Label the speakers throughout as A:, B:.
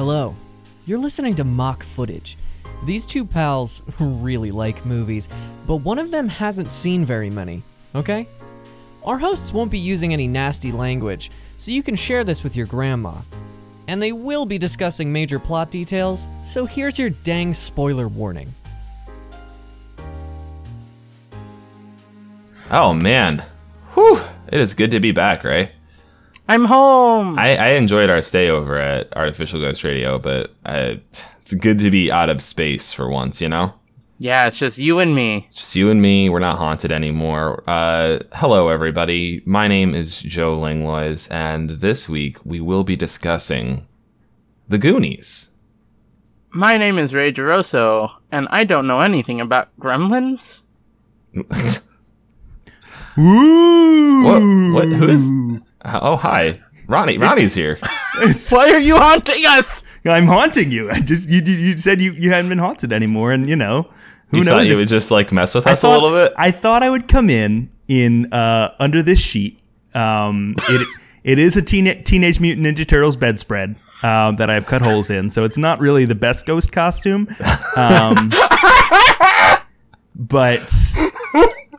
A: Hello. You're listening to Mock Footage. These two pals really like movies, but one of them hasn't seen very many, okay? Our hosts won't be using any nasty language, so you can share this with your grandma. And they will be discussing major plot details, so here's your dang spoiler warning.
B: Oh man, whew! It is good to be back, Ray.
C: I'm home.
B: I, I enjoyed our stay over at Artificial Ghost Radio, but I, it's good to be out of space for once, you know.
C: yeah, it's just you and me.
B: Just you and me. We're not haunted anymore. Uh, hello, everybody. My name is Joe Langlois, and this week we will be discussing the Goonies.
C: My name is Ray Geroso, and I don't know anything about gremlins.
D: Ooh.
B: What? What? Who is? Oh, hi, Ronnie. Ronnie's here.
C: Why are you haunting us?
D: I'm haunting you. I just you you, you said you, you hadn't been haunted anymore, and you know who
B: you
D: knows?
B: thought you would just like mess with
D: I
B: us
D: thought,
B: a little bit.
D: I thought I would come in in uh, under this sheet. Um, it it is a teen, Teenage Mutant Ninja Turtles bedspread um, that I've cut holes in, so it's not really the best ghost costume. Um, but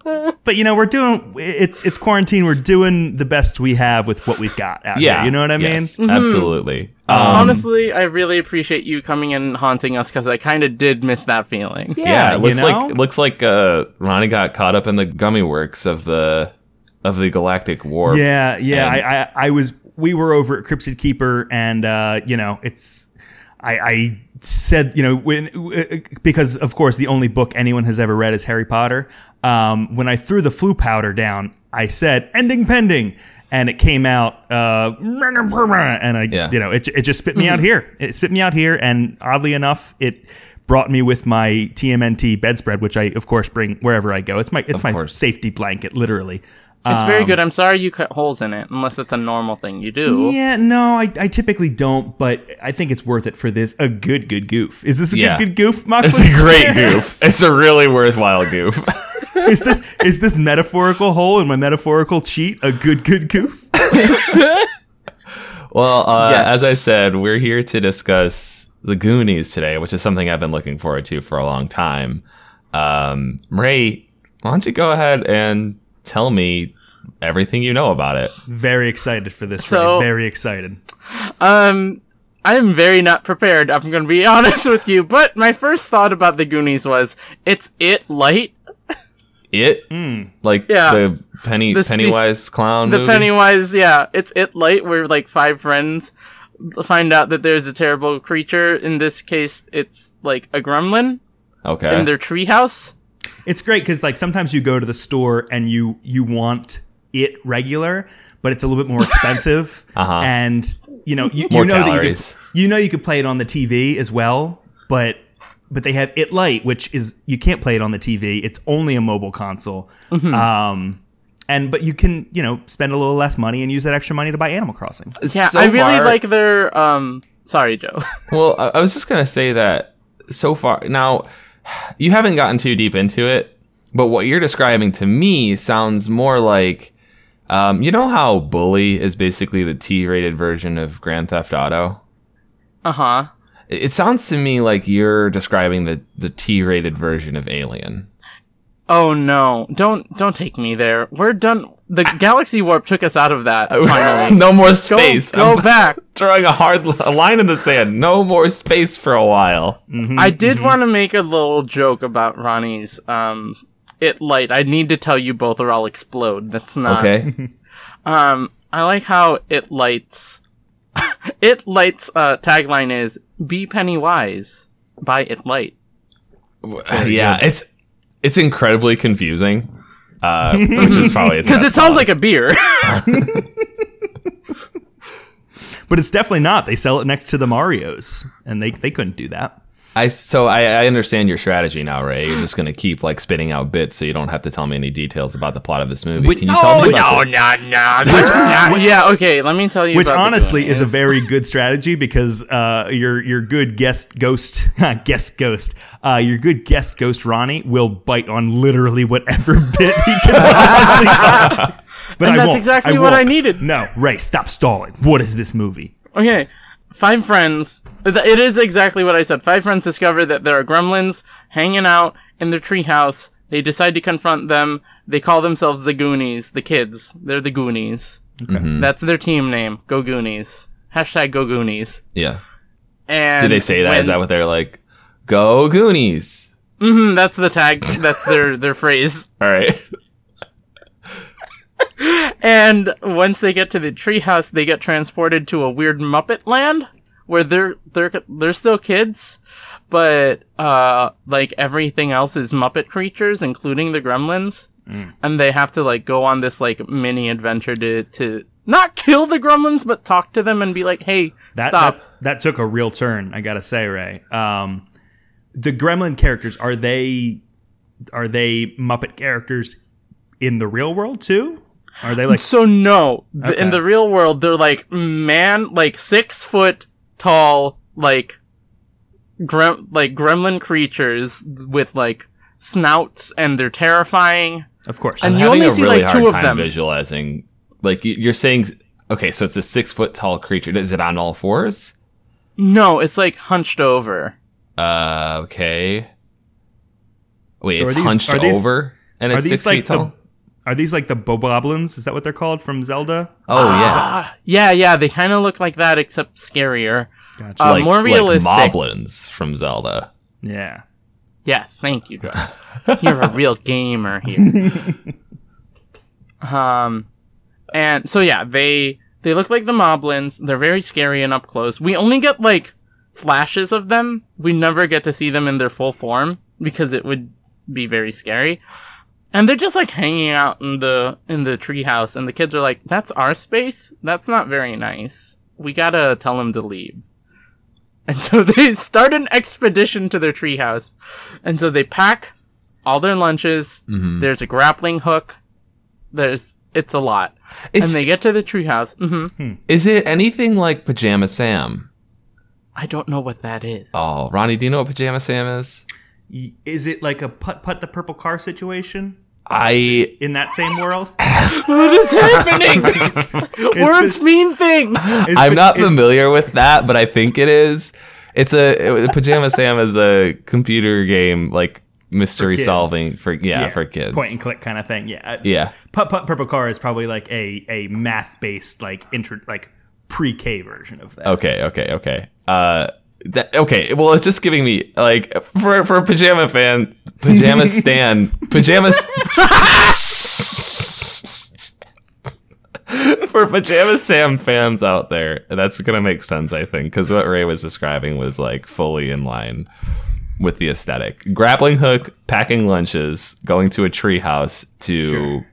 D: but you know we're doing it's it's quarantine. We're doing the best we have with what we've got out
B: yeah,
D: here. You know what I
B: yes,
D: mean?
B: Absolutely. Um,
C: Honestly, I really appreciate you coming and haunting us because I kind of did miss that feeling.
B: Yeah, it
D: you
B: looks
D: know?
B: like it looks like uh, Ronnie got caught up in the gummy works of the of the Galactic Warp.
D: Yeah, yeah.
B: And-
D: I, I, I was. We were over at Cryptid Keeper, and uh, you know, it's. I, I said, you know, when because of course the only book anyone has ever read is Harry Potter. Um, when I threw the Floo powder down, I said "ending pending," and it came out, uh, and I,
B: Yeah.
D: you know, it, it just spit me out here. It spit me out here, and oddly enough, it brought me with my TMNT bedspread, which I of course bring wherever I go. It's my it's
B: Of
D: my
B: course.
D: safety blanket, literally.
C: It's very
D: Um,
C: good. I'm sorry you cut holes in it, unless it's a normal thing you do.
D: Yeah, no, I, I typically don't, but I think it's worth it for this. A good, good goof. Is this a
B: Yeah.
D: good, good goof? Mock
B: It's a great goof. It's a really worthwhile goof.
D: is this is this metaphorical hole in my metaphorical cheat a good, good goof?
B: well, uh,
C: Yes.
B: as I said, we're here to discuss the Goonies today, which is something I've been looking forward to for a long time. Um, Ray, why don't you go ahead and tell me everything you know about it?
D: Very excited for this.
C: So-
D: Ray. Very excited.
C: Um, I am very not prepared. I'm going to be honest with you. But my first thought about the Goonies was, it's it light.
B: It, like
C: Yeah.
B: the Penny
C: The spe-
B: Pennywise clown
C: The
B: movie?
C: Pennywise, yeah, it's it light. Where like five friends find out that there's a terrible creature. In this case, it's like a gremlin
B: Okay.
C: in their treehouse.
D: It's great because like sometimes you go to the store and you you want it regular, but it's a little bit more expensive,
B: Uh-huh.
D: and you know you,
B: More
D: you know that you could, you know you could play it on the TV as well, but but they have it light, which is you can't play it on the TV. It's only a mobile console.
B: Mm-hmm.
D: Um, and but you can you know spend a little less money and use that extra money to buy Animal Crossing.
C: Yeah,
B: So
C: I really
B: far-
C: like their. Um, sorry, Joe.
B: Well, I, I was just gonna say that so far now, you haven't gotten too deep into it, but what you're describing to me sounds more like, um, you know how Bully is basically the T-rated version of Grand Theft Auto.
C: Uh huh.
B: It, it sounds to me like you're describing the the T-rated version of Alien.
C: Oh no! Don't don't take me there. We're done. The galaxy warp took us out of that. Finally,
B: no more space.
C: go
B: I'm
C: back.
B: Drawing a hard a line in the sand. No more space for a while.
C: I did want to make a little joke about Ronnie's um it light. I need to tell you both or I'll explode. That's not
B: Okay.
C: Um I like how it lights it lights uh tagline is be penny wise by it light.
B: yeah, it's it's incredibly confusing, uh, which is probably
C: Because it sounds like a beer.
D: But it's definitely not. They sell it next to the Mario's, and they they couldn't do that.
B: I so I, I understand your strategy now, Ray. You're just gonna keep like spitting out bits, so you don't have to tell me any details about the plot of this movie.
D: Which-
B: Can you tell
D: Oh,
B: me? About the-
C: no, no. no. yeah, okay, let me tell you
D: Which
C: about
D: honestly is a very good strategy because uh, your your good guest ghost guest ghost uh, your good guest ghost Ronnie will bite on literally whatever bit he can possibly. find. but
C: And
D: I
C: that's
D: won't.
C: exactly what I
D: won't.
C: needed.
D: No, Ray, stop stalling. What is this movie?
C: Okay, five friends It is exactly what I said. Five friends discover that there are gremlins hanging out in their treehouse. They decide to confront them. They call themselves the Goonies, the kids. They're the Goonies. Okay, That's their team name. Go Goonies. Hashtag Go Goonies.
B: Yeah.
C: And
B: Do they say that? Is
C: when-
B: that what they're like? Go Goonies.
C: Mhm, that's the tag. That's their their phrase.
B: All right.
C: And once they get to the treehouse, they get transported to a weird Muppet land where they're they're they're still kids, but uh, like everything else is Muppet creatures, including the Gremlins, and they have to like go on this like mini adventure to to not kill the Gremlins, but talk to them and be like, "Hey,
D: That,
C: stop."
D: that that took a real turn. I gotta say, Ray. Um, the Gremlin characters are they are they Muppet characters in the real world too? Are they like
C: So no, th- in the real world, they're like man, like six foot tall, like grem like gremlin creatures with like snouts, and they're terrifying.
D: of course?
C: And
B: I'm
C: you only
B: a
C: see,
B: really
C: like, two of them.
B: visualizing. Like you- you're saying, okay, so it's a six foot tall creature. Is it on all fours?
C: No, it's like hunched over.
B: Uh, okay. Wait,
D: So
B: it's
D: these-
B: hunched
D: these-
B: over and it's
D: these
B: six
D: like
B: feet tall.
D: the are these like the Bokoblins? Is that what they're called from Zelda?
B: oh yeah,
C: Ah, yeah, yeah, they kind of look like that, except scarier.
D: Gotcha.
C: Uh,
B: like,
C: more realistic.
B: like moblins from Zelda.
D: yeah.
C: Yes, thank you, Joe. You're a real gamer here. um, and so yeah, they they look like the Moblins. They're very scary and up close. We only get like flashes of them. We never get to see them in their full form because it would be very scary. And they're just like hanging out in the in the treehouse, and the kids are like, "That's our space. That's not very nice. We gotta tell them to leave." And so they start an expedition to their treehouse. And so they pack all their lunches.
B: Mhm.
C: There's a grappling hook. There's it's a lot.
B: It's
C: and they get to the treehouse. hmm
B: is it anything like Pajama Sam?
C: I don't know what that is.
B: Oh, Ronnie, do you know what Pajama Sam is?
D: Is it like a putt putt the purple car situation
B: I
D: in that same world?
C: What is happening? Words
D: been-
C: mean things.
B: I'm not
D: is-
B: familiar with that, but I think it is. It's a Pajama Sam is a computer game like mystery
D: kids.
B: solving for yeah, for kids.
D: point and click kind of thing. Yeah.
B: Yeah.
D: Putt Putt Purple Car is probably like a a math based like intro like pre K version of that.
B: Okay, okay, okay. Uh that okay, well it's just giving me like for for a pajama fan, pajama stan, pajamas For pajama Sam fans out there, that's gonna make sense, I think, because what Ray was describing was like fully in line with the aesthetic. Grappling hook, packing lunches, going to a treehouse to
D: Sure.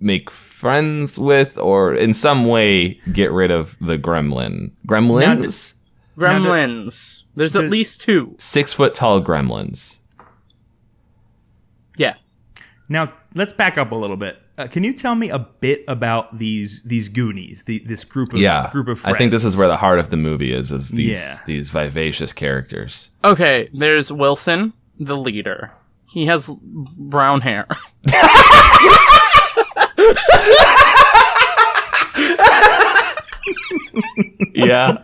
B: make friends with, or in some way get rid of the gremlin. Gremlins?
C: Gremlins. There's at least two.
B: Six foot tall gremlins.
C: Yeah.
D: Now let's back up a little bit. Uh, can you tell me a bit about these these Goonies, the, this group of
B: Yeah,
D: group of friends.
B: I think this is where the heart of the movie is. Is these
D: Yeah.
B: these vivacious characters?
C: Okay, there's Wilson, the leader. He has brown hair.
B: Yeah,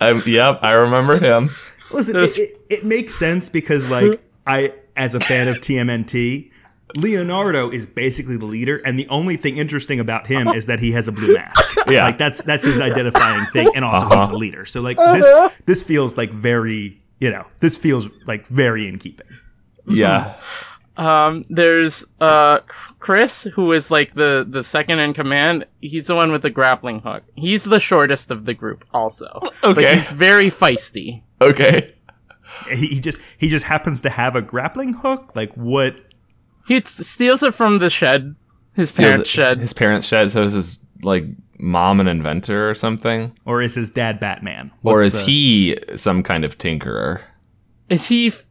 B: I, yep, I remember him.
D: Listen, it, it, it makes sense because like I, as a fan of TMNT, Leonardo is basically the leader, and the only thing interesting about him is that he has a blue mask.
B: Yeah.
D: like that's that's his identifying thing, and also
B: Uh-huh.
D: he's the leader. So like this this feels like very you know this feels like very in keeping.
B: Yeah,
C: Um, there's uh Chris, who is like the the second in command. He's the one with the grappling hook. He's the shortest of the group, also. But
B: Okay.
C: he's very feisty.
B: okay.
D: He, he just he just happens to have a grappling hook. Like what?
C: He t- steals it from the shed, his parents' shed.
B: His parents shed. So is his like mom an inventor or something,
D: Or is his dad Batman?
B: or is
D: the-
B: he some kind of tinkerer?
C: Is he? F-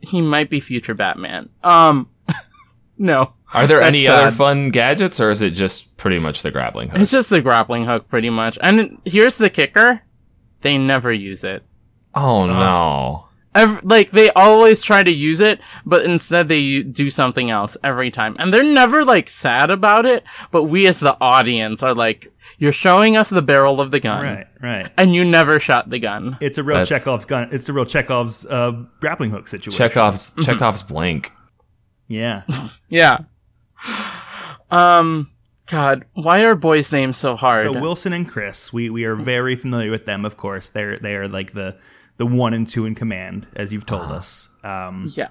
C: he might be future Batman. Um, no.
B: Are there any other fun gadgets, or is it just pretty much the grappling hook?
C: It's just the grappling hook, pretty much. And here's the kicker: they never use it.
B: Oh no!
C: Ev- like they always try to use it, but instead they do something else every time, and they're never like sad about it. But we as the audience are like, "You're showing us the barrel of the gun,
D: Right, right.
C: and you never shot the gun."
D: It's a real
B: That's-
D: Chekhov's gun. It's a real Chekhov's uh, grappling hook situation.
B: Chekhov's Chekhov's blank.
D: Yeah.
C: Yeah. Um. God, why are boys' names so hard?
D: So Wilson and Chris, we we are very familiar with them. Of course, they're they are like the the one and two in command, as you've told us. Um,
C: yeah.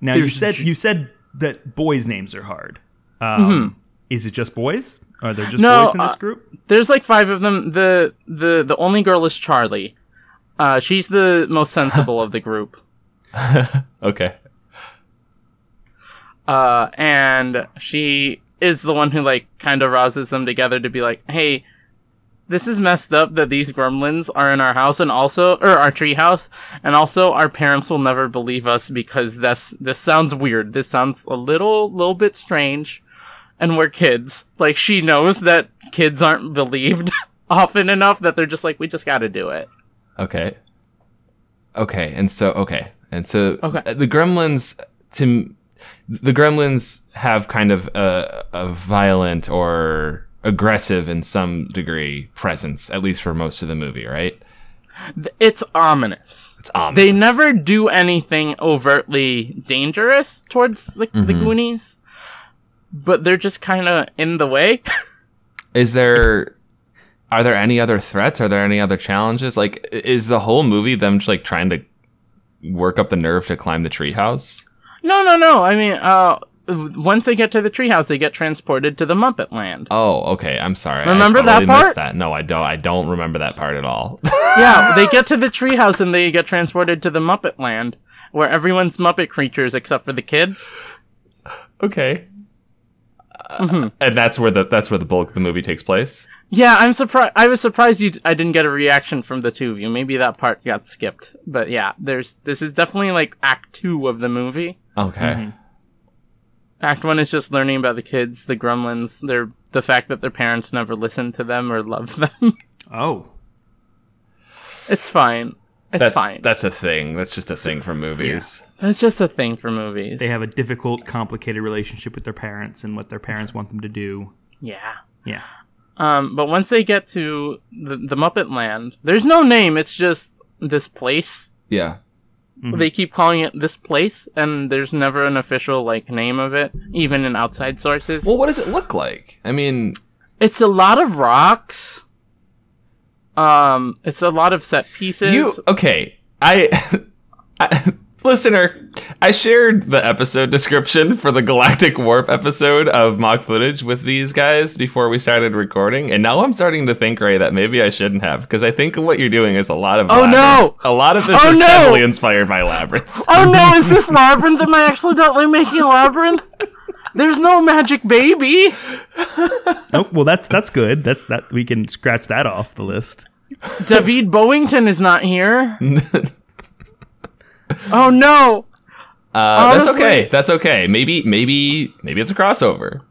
D: now you said you said that boys' names are hard. Um, Is it just boys? Are there just
C: No,
D: boys in this
C: uh,
D: group?
C: There's like five of them. The the the only girl is Charlie. Uh, she's the most sensible of the group.
B: Okay.
C: Uh, and she is the one who like kind of rouses them together to be like, "Hey, this is messed up that these gremlins are in our house and also or our tree house, and also our parents will never believe us because this this sounds weird. This sounds a little little bit strange, and we're kids. Like she knows that kids aren't believed often enough that they're just like, we just got to do it.
B: Okay. Okay, and so okay, and so
C: Okay.
B: uh, the Gremlins to the Gremlins have kind of a, a violent or aggressive in some degree presence, at least for most of the movie, right?
C: It's ominous.
B: It's ominous.
C: They never do anything overtly dangerous towards the, the Goonies, but they're just kind of in the way.
B: Is there are there any other threats? Are there any other challenges? Like is the whole movie them just like trying to work up the nerve to climb the treehouse?
C: no, no, no. I mean, uh, once they get to the treehouse, they get transported to the Muppet Land.
B: Oh, okay. I'm sorry.
C: Remember
B: I
C: that
B: totally
C: part?
B: Missed that. No, I don't. I don't remember that part at all.
C: yeah, they get to the treehouse and they get transported to the Muppet Land, where everyone's Muppet creatures except for the kids.
B: okay.
C: Mm-hmm.
B: And that's where the that's where the bulk of the movie takes place.
C: Yeah, I'm surprised. I was surprised you. I didn't get a reaction from the two of you. Maybe that part got skipped. But yeah, there's this is definitely like Act Two of the movie.
B: Okay.
C: Mm-hmm. Act One is just learning about the kids, the Gremlins, their the fact that their parents never listen to them or love them.
D: Oh,
C: it's fine. It's
B: That's
C: fine.
B: that's a thing. That's just a thing for movies.
C: That's just a thing for movies.
D: they have a difficult, complicated relationship with their parents and what their parents want them to do.
C: yeah.
D: Yeah.
C: Um, but once they get to the, the Muppet Land, there's no name. It's just this place.
B: Yeah.
C: They keep calling it this place, and there's never an official like name of it, even in outside sources.
B: Well, what does it look like? I mean,
C: it's a lot of rocks. Um, it's a lot of set pieces.
B: you okay? I, I listener, I shared the episode description for the Galactic Warp episode of mock footage with these guys before we started recording, and now I'm starting to think, Ray, that maybe I shouldn't have because I think what you're doing is a lot of
C: Oh,
B: Labyrinth.
C: no!
B: a lot of this
C: Oh,
B: is
C: no!
B: heavily inspired by Labyrinth.
C: oh no, is this labyrinth? Am I accidentally making a labyrinth? There's no magic baby.
D: Oh, well, that's that's good. That's that we can scratch that off the list.
C: David Bowington is not here. oh no.
B: Uh, that's okay. That's okay. Maybe, maybe, maybe it's a crossover.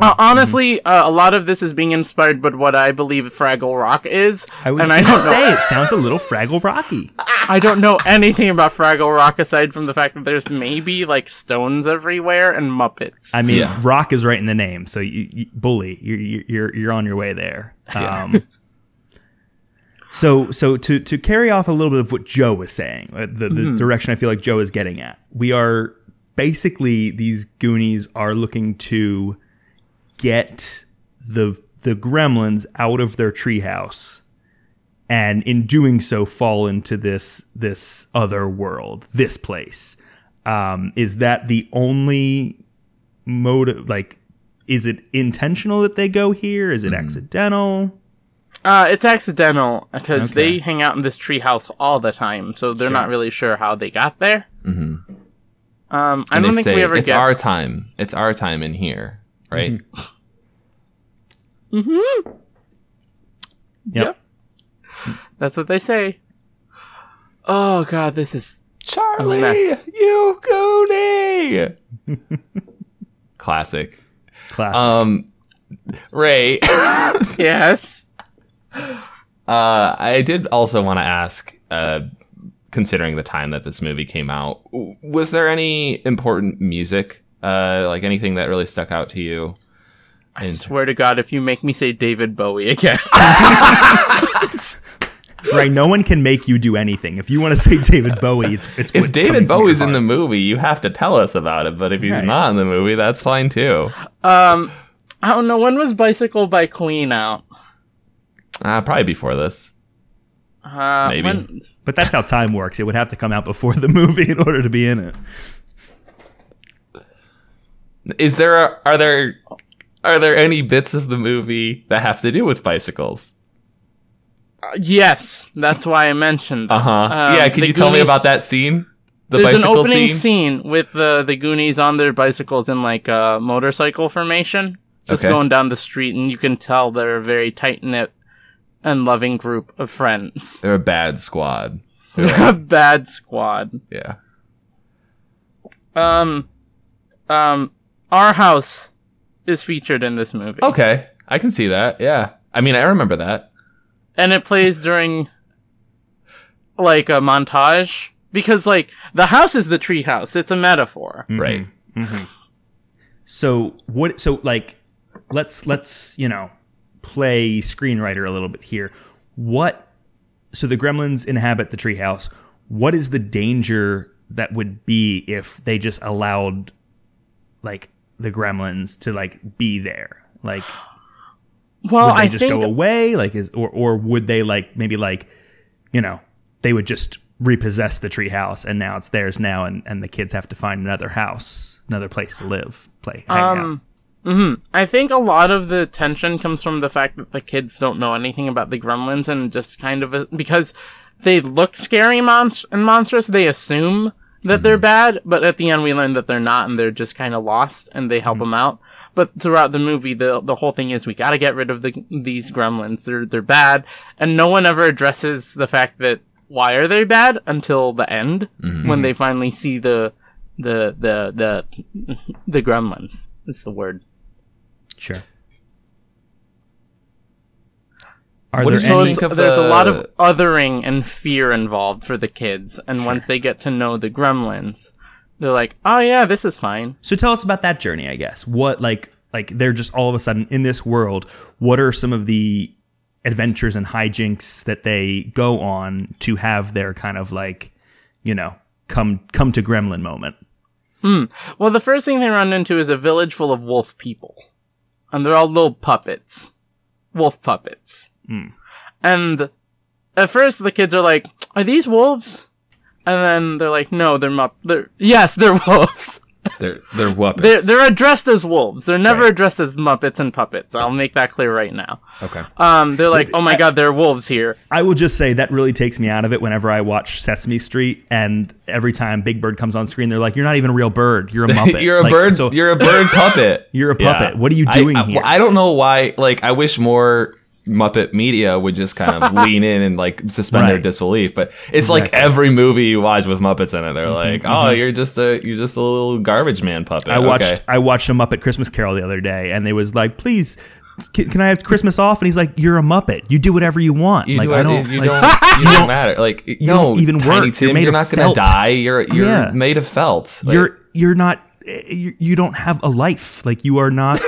C: Uh, honestly, uh, a lot of this is being inspired by what I believe Fraggle Rock is,
D: I was
C: and I
D: going to
C: don't know.
D: say it sounds a little Fraggle Rocky.
C: I don't know anything about Fraggle Rock aside from the fact that there's maybe like stones everywhere and Muppets.
D: I mean,
B: Yeah.
D: rock is right in the name, so you, you bully, you're you're you're on your way there. Um, so so to to carry off a little bit of what Joe was saying, uh, the the direction I feel like Joe is getting at, we are basically these Goonies are looking to get the the gremlins out of their treehouse and in doing so fall into this this other world this place. Um, is that the only motive like is it intentional that they go here? Is it accidental
C: Uh, it's accidental because
D: Okay.
C: they hang out in this treehouse all the time, so they're not really sure how they got there. Mm-hmm. Um, I
B: And
C: don't
B: they
C: think
B: say
C: we ever
B: it's
C: get.
B: our time. It's our time in here, right? Mm-hmm.
D: Yep
C: That's what they say. Oh god, this is
B: Charlie,
C: mess.
B: you goody. Classic.
D: classic
B: Um, Ray, uh. I did also want to ask. Uh, considering the time that this movie came out. Was there any important music, uh, like anything that really stuck out to you?
C: I swear to God, if you make me say David Bowie again,
D: right? No one can make you do anything. If you want to say David Bowie, it's it's
B: If David Bowie's in the movie, you have to tell us about it. But if he's
D: Right.
B: not in the movie, that's fine too.
C: um, I don't know when was Bicycle by Queen out.
B: Uh, probably before this.
C: Uh,
B: Maybe.
C: when-
D: But that's how time works. It would have to come out before the movie in order to be in it.
B: Is there a, are there are there any bits of the movie that have to do with bicycles?
C: yes, that's why I mentioned.
B: Uh huh.
C: Um,
B: yeah, can
C: the
B: you tell me about that scene? The
C: There's an opening
B: scene.
C: scene, with the the Goonies on their bicycles in like a motorcycle formation, just
B: Okay.
C: going down the street, and you can tell they're a very tight knit and loving group of friends.
B: They're a bad squad. They're
C: They're
B: like-
C: a bad squad.
B: yeah.
C: Um, um, our house is featured in this movie.
B: Okay, I can see that. Yeah. I mean, I remember that.
C: and it plays during like a montage because like the house is the tree house. It's a metaphor.
B: Right.
D: So what? So like, let's let's you know play screenwriter a little bit here. What? So the gremlins inhabit the treehouse. What is the danger that would be if they just allowed like the gremlins to like be there? Like,
C: Well,
D: would they
C: I
D: just
C: think
D: go away? Like, is or or would they like maybe like, you know, they would just repossess the treehouse and now it's theirs now, and and the kids have to find another house, another place to live, play, hang out.
C: Um, Mhm. I think a lot of the tension comes from the fact that the kids don't know anything about the gremlins and just kind of a, because they look scary monst- and monstrous, they assume that they're mm-hmm. bad, but at the end we learn that they're not and they're just kind of lost and they help mm-hmm. them out. But throughout the movie, the the whole thing is we got to get rid of the these gremlins. They're they're bad, and no one ever addresses the fact that why are they bad until the end mm-hmm. when they finally see the the the the the gremlins. That's the word.
D: Sure. Are
B: What
D: there
B: did you
C: So
D: any?
C: it's,
B: of
C: there's a lot of othering and fear involved for the kids, and once they get to know the gremlins, they're like, "Oh yeah, this is fine."
D: So tell us about that journey, I guess. What like like they're just all of a sudden in this world. What are some of the adventures and hijinks that they go on to have their kind of like, you know, come come to gremlin moment? Hmm.
C: Well, the first thing they run into is a village full of wolf people, and they're all little puppets, wolf puppets. Hmm. And at first, the kids are like, "Are these wolves?" And then they're like, "No, they're mup. They're yes, they're wolves.
B: They're they're weapons.
C: They're they're addressed as wolves. They're never
D: Right.
C: addressed as muppets and puppets. I'll make that clear right now.
B: okay.
C: Um, they're like, "Oh my god, there are wolves here."
D: I will just say that really takes me out of it whenever I watch Sesame Street, and every time Big Bird comes on screen, they're like, "You're not even a real bird. You're a muppet.
B: you're a
D: Like,
B: bird.
D: So
B: you're a bird puppet.
D: You're a puppet. What are you
B: I-
D: doing
B: I,
D: here?
B: I don't know why. Like, I wish more Muppet media would just kind of lean in and like suspend their disbelief. But it's like
D: Exactly. Mm-hmm,
B: every movie you watch with Muppets in it, they're like, "Oh, you're just a you're just a little garbage man puppet."
D: I watched
B: Okay.
D: I watched a Muppet Christmas Carol the other day, and they was like, "Please, can, can I have Christmas off?" And he's like, "You're a Muppet. You do whatever you want.
B: You
D: like
B: do
D: I don't.
B: You
D: like,
B: don't. You don't matter. Like you
D: don't
B: no,
D: even
B: Tiny
D: work. You're made
B: you're
D: of
B: not gonna die. You're you're
D: Yeah.
B: made of felt. Like,
D: you're you're not. You, you don't have a life. Like you are not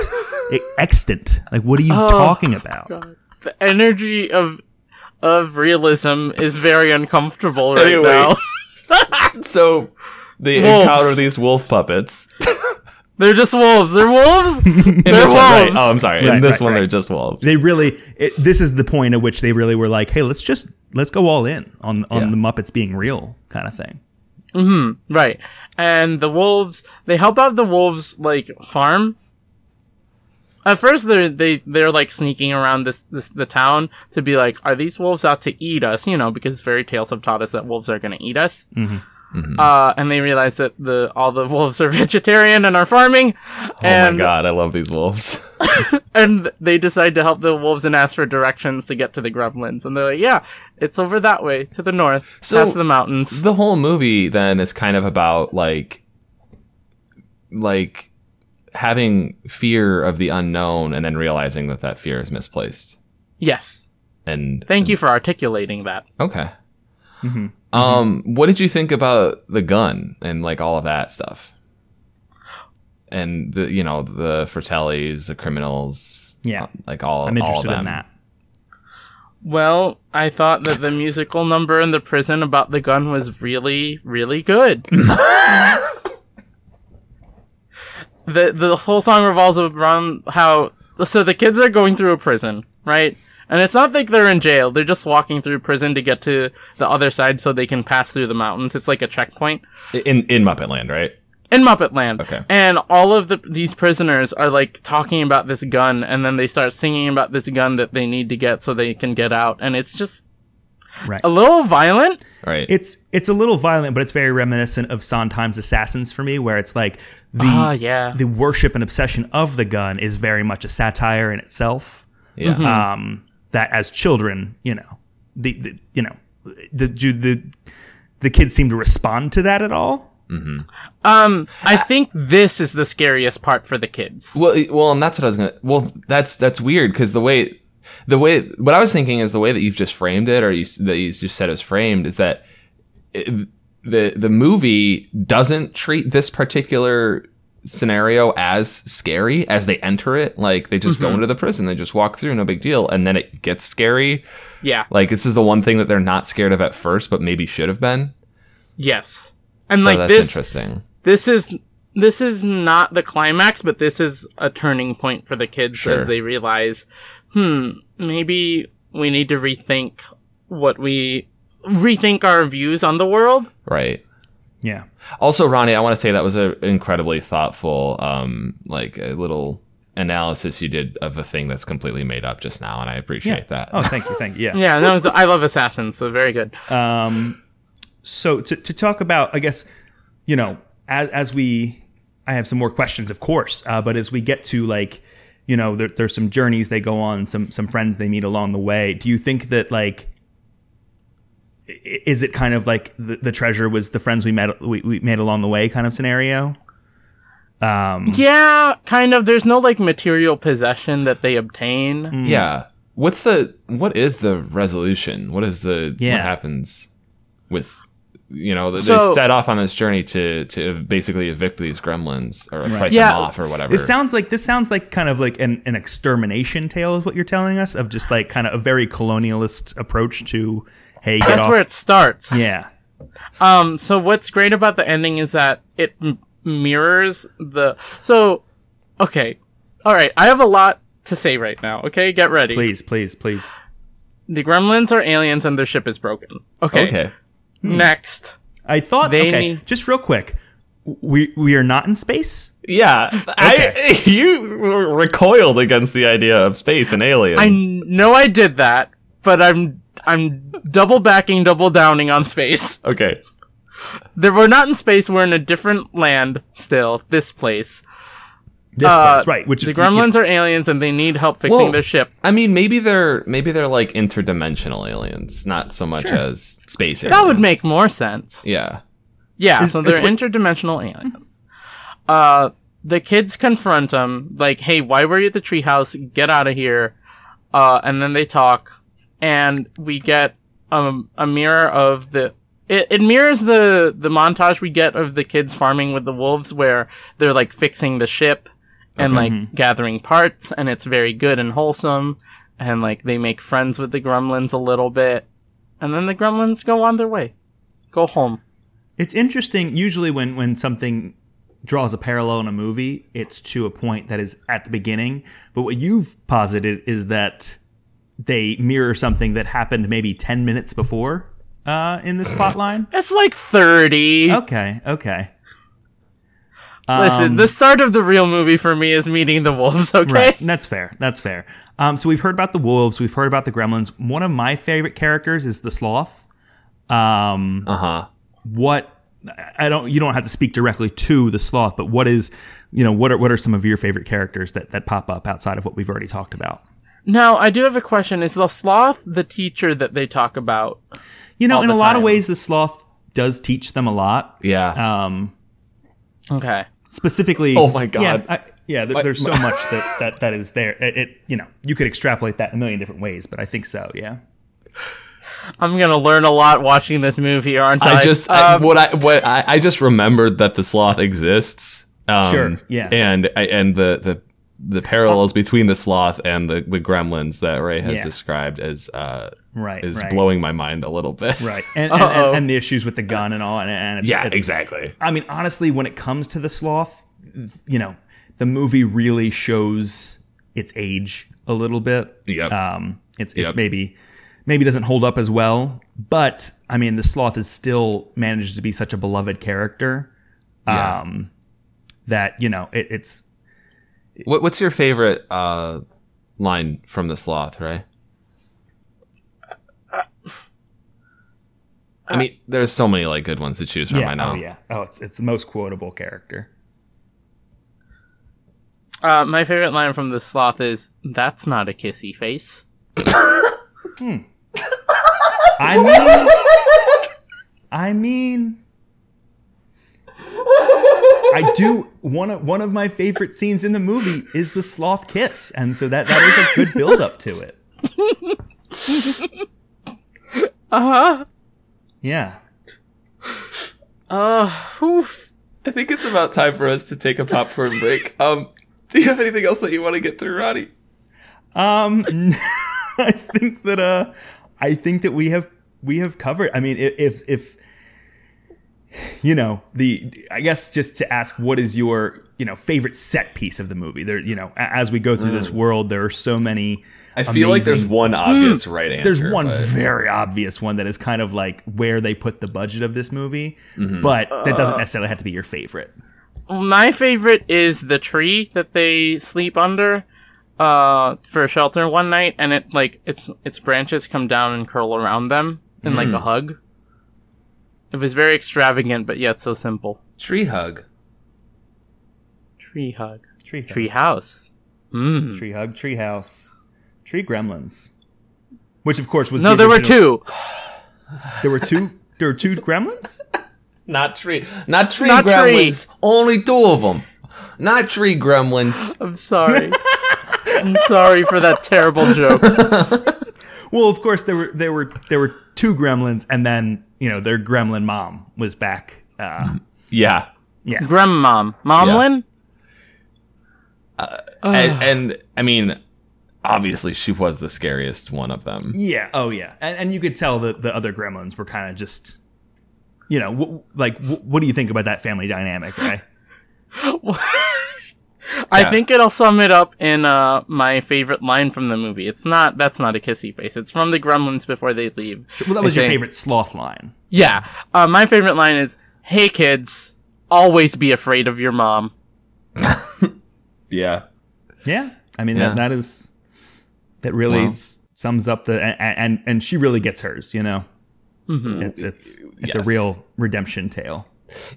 D: e- extant. Like what are you talking about?
C: The energy of of realism is very uncomfortable right
B: Anyway.
C: now.
B: so they
C: Wolves.
B: encounter these wolf puppets.
C: They're just wolves. They're wolves. They're
B: this
C: wolves.
B: one, right? Oh, I'm sorry.
D: Right,
B: In this
D: right,
B: one,
D: right.
B: they're just wolves.
D: They really. It, this is the point at which they really were like, "Hey, let's just let's go all in on on
B: Yeah.
D: the Muppets being real kind of thing." Mm-hmm.
C: Right. And the wolves, they help out the wolves like farm. At first, they're they they're like sneaking around this this the town to be like, are these wolves out to eat us? You know, because fairy tales have taught us that wolves are going to eat us. Uh, and they realize that the all the wolves are vegetarian and are farming.
B: Oh
C: and,
B: my god, I love these wolves.
C: And they decide to help the wolves and ask for directions to get to the gremlins. And they're like, yeah, it's over that way to the north,
B: So-
C: past the mountains.
B: the whole movie then is kind of about like like having fear of the unknown and then realizing that that fear is misplaced
C: yes.
B: and
C: Thank you for articulating that.
B: okay Um, what did you think about the gun and like all of that stuff? And the you know the Fratellis, the criminals,
D: Yeah.
B: uh, like all.
D: I'm
B: all of
D: interested in that.
C: Well, I thought that the musical number in the prison about the gun was really, really good. the the whole song revolves around how so the kids are going through a prison, right? And it's not like they're in jail; they're just walking through prison to get to the other side so they can pass through the mountains. It's like a checkpoint
B: in in Muppet Land, right?
C: in Muppet Land.
B: Okay.
C: And all of the these prisoners are like talking about this gun, and then they start singing about this gun that they need to get so they can get out, and it's just
D: Right.
C: a little violent.
B: Right.
D: It's it's a little violent, but it's very reminiscent of Sondheim's Assassins for me, where it's like the
C: Ah, yeah.
D: the worship and obsession of the gun is very much a satire in itself.
B: yeah.
C: Mm-hmm.
D: Um, that as children, you know, the, the you know, the, do the the kids seem to respond to that at all?
C: Um, I think this is the scariest part for the kids.
B: Well, well, and that's what I was gonna. Well, that's that's weird because the way, the way, what I was thinking is the way that you've just framed it, or you that you just said it was framed, is that it, the the movie doesn't treat this particular scenario as scary as they enter it. Like they just go into the prison, they just walk through, no big deal, and then it gets scary.
C: Yeah.
B: Like this is the one thing that they're not scared of at first, but maybe should have been.
C: Yes. And
B: So
C: like
B: that's
C: this,
B: interesting.
C: this is this is not the climax, but this is a turning point for the kids
B: Sure.
C: as they realize, hmm, maybe we need to rethink what we rethink our views on the world.
B: Right.
D: Yeah.
B: Also, Ronnie, I want to say that was an incredibly thoughtful, um, like a little analysis you did of a thing that's completely made up just now, and I appreciate that.
D: Oh, thank you, thank you. Yeah.
C: Yeah, that was I love assassins, so very good.
D: Um, so to, to talk about, I guess, you know, as, as we, I have some more questions, of course, uh, but as we get to like, you know, there, there's some journeys they go on, some some friends they meet along the way. Do you think that like, is it kind of like the, the treasure was the friends we met we, we made along the way kind of scenario? Um,
C: Yeah, kind of. There's no like material possession that they obtain.
B: Yeah. What's the what is the resolution? What is the
D: Yeah.
B: what happens with you know they
C: So-
B: set off on this journey to to basically evict these gremlins or fight
C: Yeah.
B: them off or whatever.
D: This sounds like this sounds like kind of like an, an extermination tale is what you're telling us of just like kind of a very colonialist approach to hey get
C: That's
D: off
C: where it starts.
D: yeah
C: Um, so what's great about the ending is that it m- mirrors the. So, okay, all right. I have a lot to say right now. Okay, get ready.
D: please please please
C: The Gremlins are aliens and their ship is broken. Okay.
B: okay. Hmm.
C: Next.
D: I thought
C: They-
D: okay just real quick we we are not in space
B: Yeah, I you recoiled against the idea of space and aliens.
C: I know I did that, but I'm I'm double backing, double downing on space.
B: okay.
C: There, we're not in space. We're in a different land still. This place.
D: This
C: Uh,
D: place right which
C: the
D: is you know,
C: Gremlins are aliens and they need help fixing
B: Well-
C: their ship.
B: I mean, maybe they're maybe they're like interdimensional aliens, not so much as space aliens.
C: That would make more sense.
B: yeah.
C: Yeah,
D: Is-
C: so they're
D: it's what-
C: interdimensional aliens. Uh, the kids confront them, like, "Hey, why were you at the treehouse? Get out of here!" Uh, and then they talk, and we get um, a mirror of the. It, it mirrors the the montage we get of the kids farming with the wolves, where they're like fixing the ship and like gathering parts, and it's very good and wholesome, and like they make friends with the gremlins a little bit, and then the gremlins go on their way, go home.
D: it's interesting usually when when something draws a parallel in a movie it's to a point that is at the beginning but what you've posited is that they mirror something that happened maybe 10 minutes before uh, in this plot line?
C: It's like 30.
D: okay okay
C: Listen,
D: Um,
C: the start of the real movie for me is meeting the wolves, okay?
D: Right. That's fair. That's fair. Um, so we've heard about the wolves. We've heard about the gremlins. One of my favorite characters is the sloth. Um,
B: Uh huh.
D: what I don't. You don't have to speak directly to the sloth, but what is, you know, what are what are some of your favorite characters that that pop up outside of what we've already talked about?
C: Now, I do have a question. Is the sloth the teacher that they talk about?
D: You know,
C: All
D: in a
C: the
D: lot of ways, the sloth does teach them a lot.
B: Yeah.
D: Um,
C: Okay.
D: Specifically.
B: Oh my God.
D: Yeah, I, yeah. There,
B: My-
D: there's so much that, that that is there. It, it, you know, you could extrapolate that a million different ways, but I think so. Yeah.
C: I'm gonna learn a lot watching this movie, aren't I?
B: I just I,
C: Um,
B: what I what I, I just remembered that the sloth exists. Um,
D: Sure, yeah.
B: and I- and the the the parallels between the sloth and the the gremlins that Ray has
D: Yeah.
B: described as uh
D: Right,
B: is
D: right.
B: blowing my mind a little bit.
D: Right, and and, and and the issues with the gun and all, and, and it's,
B: Yeah,
D: it's-
B: exactly.
D: I mean, honestly, when it comes to the sloth, you know, the movie really shows its age a little bit.
B: Yep.
D: Um, it's it's
B: Yep.
D: maybe maybe doesn't hold up as well, but I mean, the sloth is still manages to be such a beloved character.
B: Yeah.
D: Um, that you know, it, it's
B: What, what's your favorite uh line from the sloth, Ray? I mean, there's so many like good ones to choose from.
D: yeah,
B: I know.
D: oh yeah, oh it's it's the most quotable character.
C: uh, my favorite line from the sloth is, "That's not a kissy face."
D: I mean, I mean, I do one of one of my favorite scenes in the movie is the sloth kiss, and so that that is a good build up to it.
C: Uh huh.
D: Yeah.
C: Uh, oof.
B: I think it's about time for us to take a popcorn break. Um, do you have anything else that you want to get through, Roddy?
D: Um, I think that uh, I think that we have we have covered. I mean, if if you know the, I guess just to ask, what is your you know favorite set piece of the movie? There, you know, as we go through this mm. world, there are so many.
B: I feel like there's one mm. obvious right answer.
D: There's one
B: but-
D: very obvious one that is kind of like where they put the budget of this movie, mm-hmm. but that doesn't uh. necessarily have to be your favorite.
C: My favorite is the tree that they sleep under uh for shelter one night and it like its its branches come down and curl around them in like a mm. hug. It was very extravagant but yet so simple.
B: tree hug.
C: Tree hug.
D: Tree,
C: Tree house. Mm.
D: tree hug, tree house, tree gremlins, which of course was
C: No,
D: the
C: there were two.
D: There were two. There were two gremlins.
B: Not tree. Not tree
C: Not tree.
B: gremlins. Only two of them. Not tree gremlins.
C: I'm sorry. I'm sorry for that terrible joke.
D: Well, of course there were there were there were two gremlins, and then you know their gremlin mom was back. Uh,
B: Yeah.
D: yeah,
C: mom, Momlin?
B: And, and I mean, obviously, she was the scariest one of them.
D: yeah, oh yeah, and, and you could tell that the other gremlins were kind of just, you know, w- like w- what do you think about that family dynamic, right?
C: I think it'll sum it up in uh, my favorite line from the movie. It's not that's not a kissy face. It's from the Gremlins before they leave.
D: Well, that was your
C: say-
D: favorite sloth line.
C: Yeah. Uh, my favorite line is, "Hey kids, always be afraid of your mom."
B: Yeah.
D: Yeah, I mean
B: Yeah.
D: that that is that really
B: Well.
D: sums up the and, and and she really gets hers. You know, it's it's it's a real redemption tale.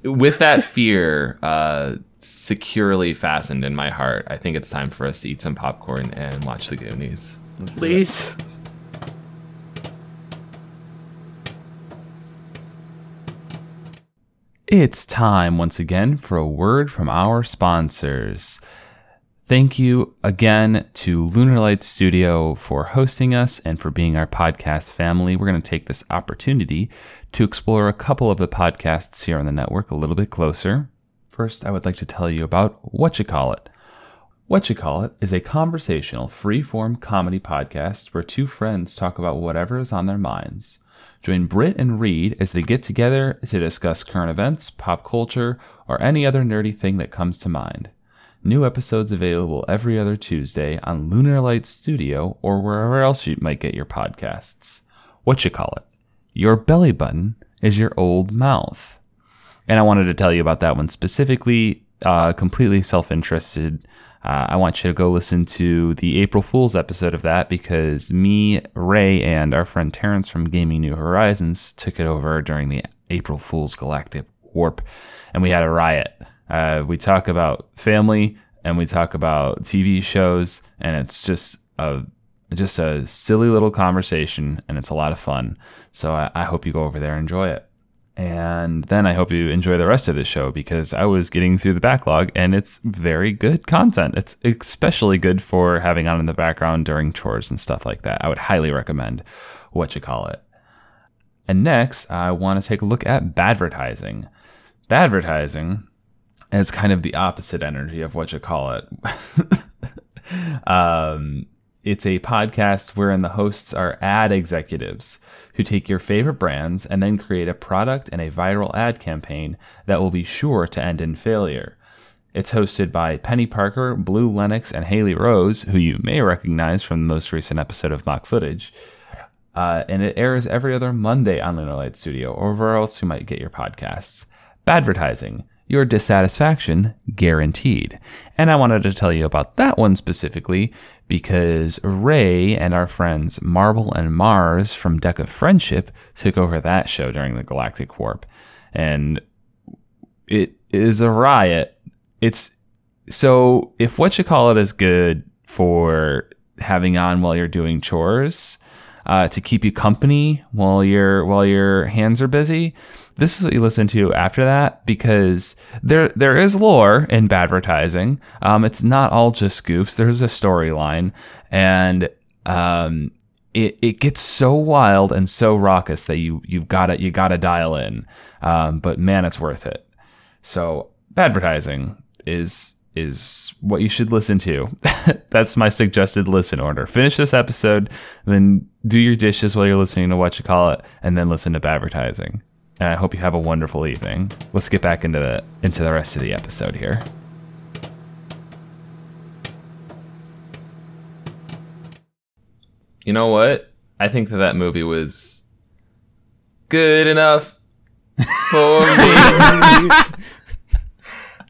B: With that fear uh, securely fastened in my heart, I think it's time for us to eat some popcorn and watch the Goonies.
C: Please.
B: It's time once again for a word from our sponsors. Thank you again to Lunar Light Studio for hosting us and for being our podcast family. We're going to take this opportunity to explore a couple of the podcasts here on the network a little bit closer. First, I would like to tell you about What You Call It. What You Call It is a conversational, free form comedy podcast where two friends talk about whatever is on their minds. Join Britt and Reed as they get together to discuss current events, pop culture, or any other nerdy thing that comes to mind. New episodes available every other Tuesday on Lunar Light Studio or wherever else you might get your podcasts. What you call it? Your belly button is your old mouth. And I wanted to tell you about that one specifically, uh, completely self interested. Uh, I want you to go listen to the April Fool's episode of that because me, Ray, and our friend Terrence from Gaming New Horizons took it over during the April Fool's Galactic Warp, and we had a riot. Uh, we talk about family and we talk about TV shows, and it's just a just a silly little conversation, and it's a lot of fun. So I, I hope you go over there and enjoy it. And then I hope you enjoy the rest of the show because I was getting through the backlog and it's very good content. It's especially good for having on in the background during chores and stuff like that. I would highly recommend what you call it. And next, I want to take a look at advertising. badvertising. Badvertising is kind of the opposite energy of what you call it. um, it's a podcast wherein the hosts are ad executives who take your favorite brands and then create a product and a viral ad campaign that will be sure to end in failure. It's hosted by Penny Parker, Blue Lennox, and Haley Rose, who you may recognize from the most recent episode of Mock Footage. Uh, and it airs every other Monday on Lunar Light Studio or wherever else you might get your podcasts. Badvertising, your dissatisfaction guaranteed. And I wanted to tell you about that one specifically because Ray and our friends Marble and Mars from Deck of Friendship took over that show during the Galactic Warp. And it is a riot. It's so if what you call it is good for having on while you're doing chores, uh, to keep you company while your while your hands are busy. This is what you listen to after that because there there is lore in advertising. Um, it's not all just goofs. There's a storyline, and um, it it gets so wild and so raucous that you you've gotta you gotta dial in. Um, but man, it's worth it. So advertising is is what you should listen to. That's my suggested listen order. Finish this episode, then do your dishes while you're listening to what you call it, and then listen to advertising. And I hope you have a wonderful evening. Let's get back into the into the rest of the episode here. You know what? I think that that movie was good enough for me.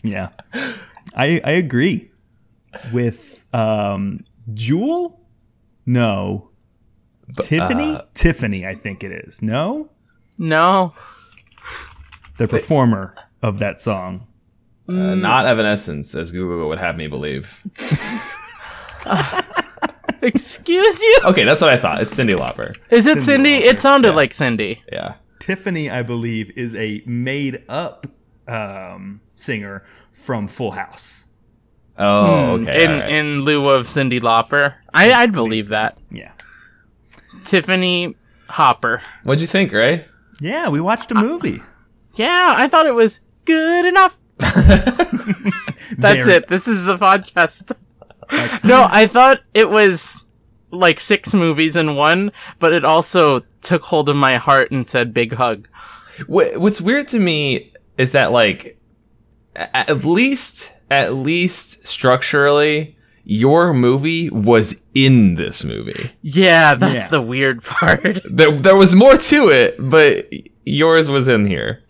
D: Yeah, I I agree with um, Jewel. No, Tiffany.
B: uh,
D: Tiffany, I think it is. No,
C: No.
D: The performer of that song.
B: Uh, not Evanescence, as Google would have me believe.
C: Excuse you?
B: Okay, that's what I thought. It's Cyndi Lauper.
C: Is it Cindy?
D: Lauper.
C: It sounded like Cindy.
B: Yeah.
D: Tiffany, I believe, is a made up um, singer from Full House.
B: Oh, okay.
C: in
B: all right.
C: in lieu of Cyndi Lauper. I, I'd believe that.
D: Yeah.
C: Tiffany Hopper.
B: What'd you think, Ray?
D: Yeah, we watched a movie.
C: Yeah, I thought it was good enough. That's
D: There-
C: it. This is the podcast. no, I thought it was like six movies in one, but it also took hold of my heart and said big hug.
B: What, what's weird to me is that, like, a- at least, at least structurally, your movie was in this movie.
C: Yeah, that's
D: Yeah.
C: the weird part.
B: There, there was more to it, but yours was in here.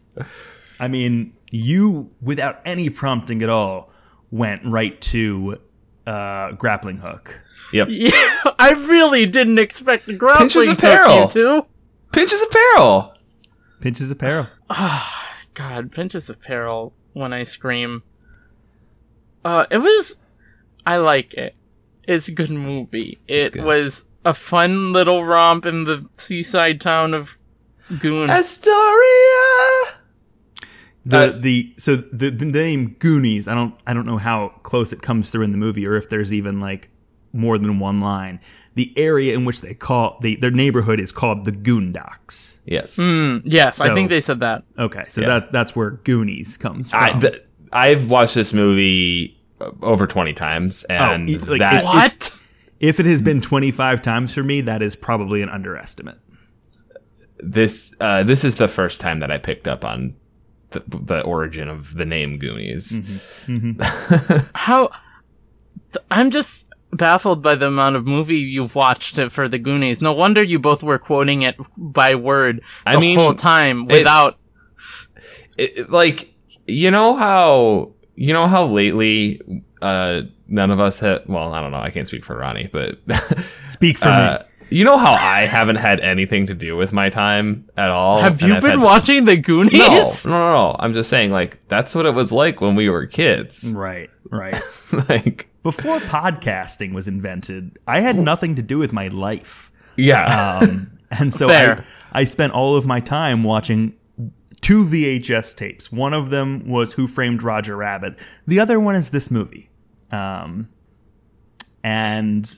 D: I mean, you, without any prompting at all, went right to uh, grappling hook.
B: Yep.
C: yeah, I really didn't expect the grappling
B: Pinches
C: hook,
B: apparel.
C: you two.
B: Pinchers of peril.
D: Pinches apparel.
C: God, Pinchers of Peril when I scream. Uh, it was. I like it. It's a good movie. It
B: good.
C: was a fun little romp in the seaside town of Goon.
B: Astoria.
D: The
B: Uh,
D: the so the, the name Goonies. I don't I don't know how close it comes through in the movie, or if there's even like more than one line. The area in which they call the their neighborhood is called the Goondocks.
B: Yes.
C: Mm, yes, I think they said that.
D: Okay, so
B: Yeah.
D: that that's where Goonies comes from.
B: I, th- I've watched this movie uh, over 20 times, and
D: e- like,
B: that
D: if-
C: What?
D: if it has been 25 times for me, that is probably an underestimate.
B: this uh, this is the first time that I picked up on the, the origin of the name Goonies.
C: How? th- I'm just baffled by the amount of movie you've watched for the Goonies. No wonder you both were quoting it by word the
B: I mean,
C: whole time without.
B: It, it- like you know how you know how lately uh, none of us have. Well, I don't know. I can't speak for Ronnie, but
D: Speak for
B: uh,
D: me.
B: You know how I haven't had anything to do with my time at all.
C: Have you been
B: had-
C: watching the Goonies?
B: No, no, no, no. I'm just saying, like that's what it was like when we were kids.
D: Right, right.
B: like,
D: Before podcasting was invented, I had nothing to do with my life.
B: yeah,
D: Um, and so I, I spent all of my time watching two VHS tapes. One of them was Who Framed Roger Rabbit. The other one is this movie. Um, and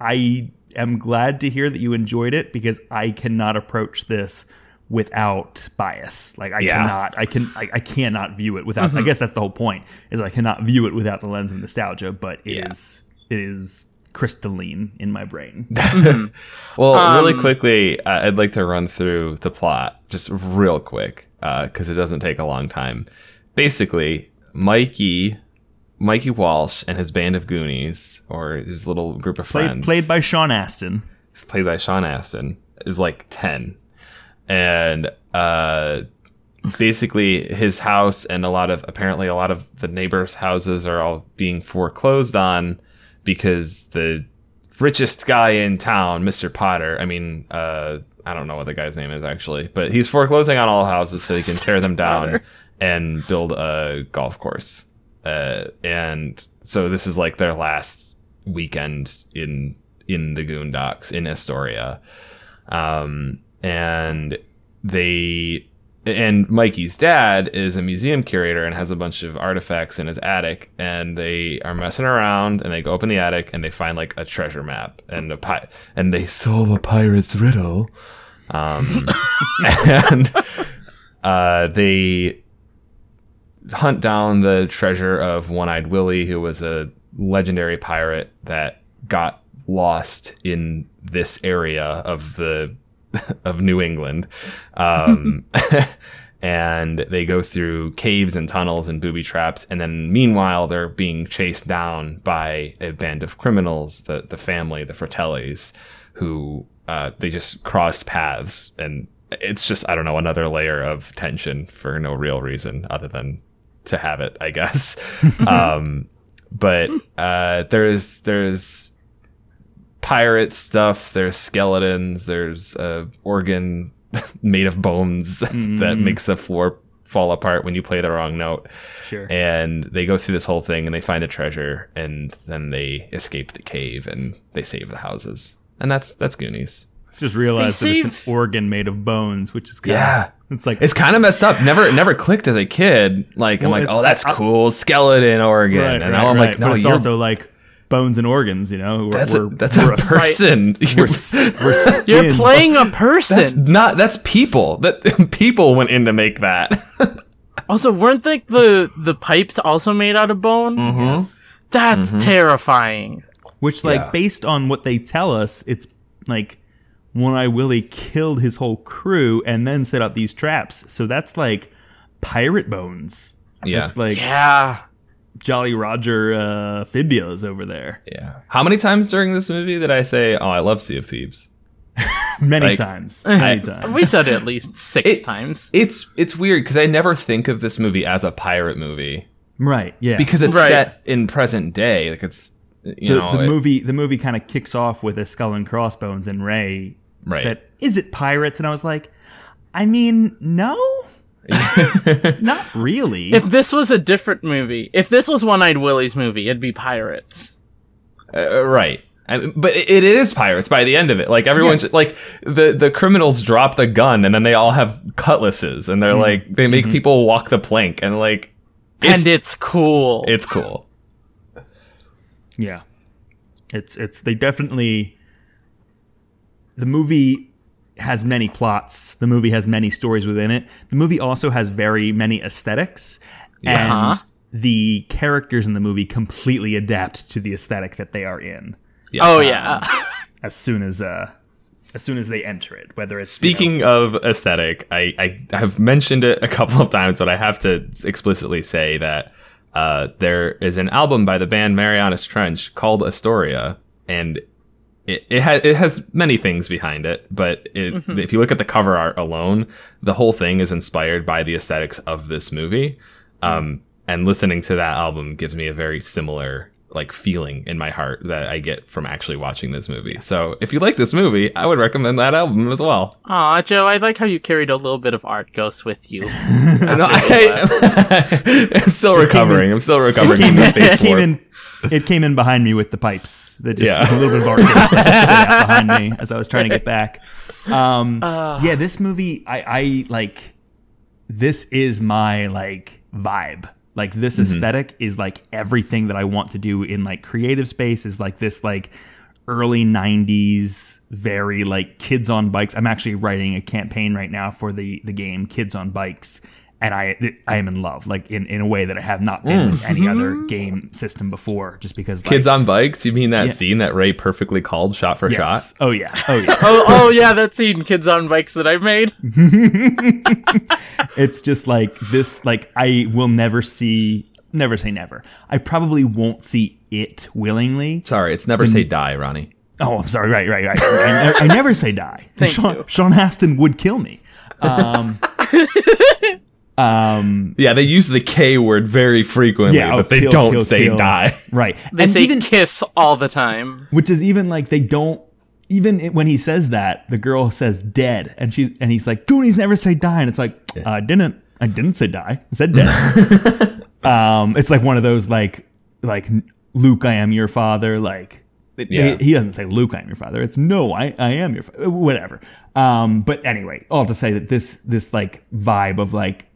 D: I am glad to hear that you enjoyed it because I cannot approach this without bias. Like I
B: Yeah.
D: cannot, I can, I, I cannot view it without. I guess that's the whole point. Is I cannot view it without the lens of nostalgia. But it is,
B: Yeah.
D: it is crystalline in my brain.
B: Well, really quickly, uh, I'd like to run through the plot just real quick uh, because it doesn't take a long time. Basically, Mikey, Mikey Walsh, and his band of Goonies, or his little group of
D: played
B: friends,
D: played by Sean Astin.
B: played by Sean Astin, is like 10. And uh, basically, his house and a lot of, apparently, a lot of the neighbors' houses are all being foreclosed on because the richest guy in town, Mr. Potter, I mean, uh, I don't know what the guy's name is actually, but he's foreclosing on all houses so he can tear them down and build a golf course. Uh, and so this is like their last weekend in in the Goondocks in Astoria, um, and they and Mikey's dad is a museum curator and has a bunch of artifacts in his attic, and they are messing around and they go up in the attic and they find like a treasure map and a pi- and they solve a pirate's riddle, um, and uh, they hunt down the treasure of One-Eyed Willie, who was a legendary pirate that got lost in this area of the of New England. Um, and they go through caves and tunnels and booby traps, and then meanwhile they're being chased down by a band of criminals, the the family, the Fratellis, who uh, they just cross paths and. It's just I don't know another layer of tension for no real reason other than to have it, I guess. um, but uh, there's there's pirate stuff. There's skeletons. There's uh, organ made of bones that makes the floor fall apart when you play the wrong note.
D: Sure.
B: And they go through this whole thing and they find a treasure and then they escape the cave and they save the houses. And that's that's Goonies.
D: Just realized
C: They
D: that it's an organ made of bones, which is kind
B: Yeah.
D: Of, it's like
B: It's kind of messed up. Never never clicked as a kid. Like I'm like, oh, that's
D: I-
B: cool, skeleton organ.
D: right,
B: and
D: right,
B: now I'm
D: right.
B: like, no,
D: but it's
B: you're
D: also like bones and organs. You know, we're,
B: that's
D: we're,
B: a, that's
D: we're
B: a person.
D: We're,
B: You're-
D: we're skin.
C: You're playing a person.
B: That's not. That's people. That people went in to make that.
C: Also, weren't like the the pipes also made out of bone?
B: Mm-hmm.
C: That's terrifying.
D: Which, like,
B: Yeah.
D: based on what they tell us, it's like One Eye Willie killed his whole crew and then set up these traps. So that's like pirate bones.
B: Yeah.
D: That's like
C: Yeah.
D: Jolly Roger uh, Fibios over there.
B: yeah. How many times during this movie did I say, "Oh, I love Sea of Thieves"?
D: Many
B: Like-
D: times. Many
B: I-
D: times.
C: We said it at least six
B: It-
C: times.
B: It's it's weird because I never think of this movie as a pirate movie
D: Right. Yeah.
B: because it's
C: Right.
B: set in present day. Like it's you
D: the,
B: know
D: the
B: it-
D: movie the movie kind of kicks off with a skull and crossbones and ray
B: Right.
D: said is it pirates and i was like i mean no not really
C: If this was a different movie, if this was One Eyed Willie's movie, it'd be pirates.
B: Uh, right. I mean, but it, it is pirates by the end of it. Like everyone's
D: Yes.
B: like the the criminals drop the gun and then they all have cutlasses and
D: Mm-hmm.
B: they're like they make people walk the plank and like it's,
C: and it's cool.
B: it's cool.
D: yeah it's it's they definitely the movie has many plots the movie has many stories within it the movie also has very many aesthetics
C: Yeah.
D: and the characters in the movie completely adapt to the aesthetic that they are in
B: Yes.
C: oh yeah.
D: as soon as uh as soon as they enter it whether it's you know,
B: Speaking of aesthetic, I, I have mentioned it a couple of times, but I have to explicitly say that uh, there is an album by the band Marianas Trench called Astoria, and it it, ha- it has many things behind it. But it, if you look at the cover art alone, the whole thing is inspired by the aesthetics of this movie. Um, and listening to that album gives me a very similar like feeling in my heart that I get from actually watching this movie. So if you like this movie, I would recommend that album as well.
C: Aw, Joe, I like how you carried a little bit of art ghost with you.
B: No, I, am still recovering. I'm still recovering from the space
D: it
B: warp.
D: In it came in behind me with the pipes that just
B: Yeah.
D: a little bit of art just spit out behind me as I was trying to get back. Um, yeah, this movie, I, I like. This is my like vibe. Like this
B: Mm-hmm.
D: aesthetic is like everything that I want to do in like creative space. Is like this like early 90s very like kids on bikes i'm actually writing a campaign right now for the the game kids on bikes and i i am in love like in, in a way that i have not been with any other game system before just because like,
B: Kids on bikes? You mean that
D: Yeah.
B: scene that Ray perfectly called shot for
D: yes.
B: shot?
D: oh yeah oh yeah
C: oh, oh yeah, that scene, kids on bikes that I made.
D: it's just like this like i will never see never say never i probably won't see it willingly
B: Sorry, it's never say die, Ronnie.
D: oh i'm sorry right right right i, ne- I never say die
C: Thank
D: sean,
C: you.
D: sean astin would kill me um um
B: Yeah, they use the K word very frequently,
D: yeah oh,
B: but they
D: kill,
B: don't
D: kill,
B: say
D: kill.
B: die.
D: right
C: They
D: and
C: say
D: even
C: kiss all the time.
D: which is even like they don't even when he says that the girl says dead and she and he's like goonies never say die and it's like i didn't i didn't say die i said dead um it's like one of those like like luke i am your father like they-
B: Yeah.
D: he doesn't say luke i am your father it's no i i am your father whatever um but anyway all to say that this this like vibe of like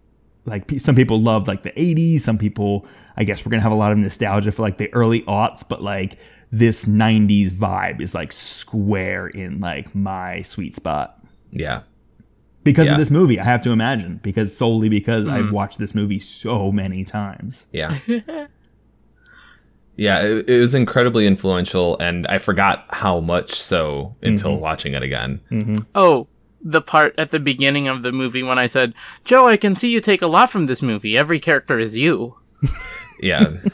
D: like some people love like the 80s some people i guess we're gonna have a lot of nostalgia for like the early aughts but like this 90s vibe is like square in like my sweet spot
B: Yeah.
D: because
B: Yeah.
D: of this movie i have to imagine because solely because i've watched this movie so many times
B: Yeah. yeah, it, it was incredibly influential, and I forgot how much so until
D: Mm-hmm.
B: watching it again.
C: Oh, the part at the beginning of the movie when I said, Joe, I can see you take a lot from this movie. Every character is you.
B: Yeah.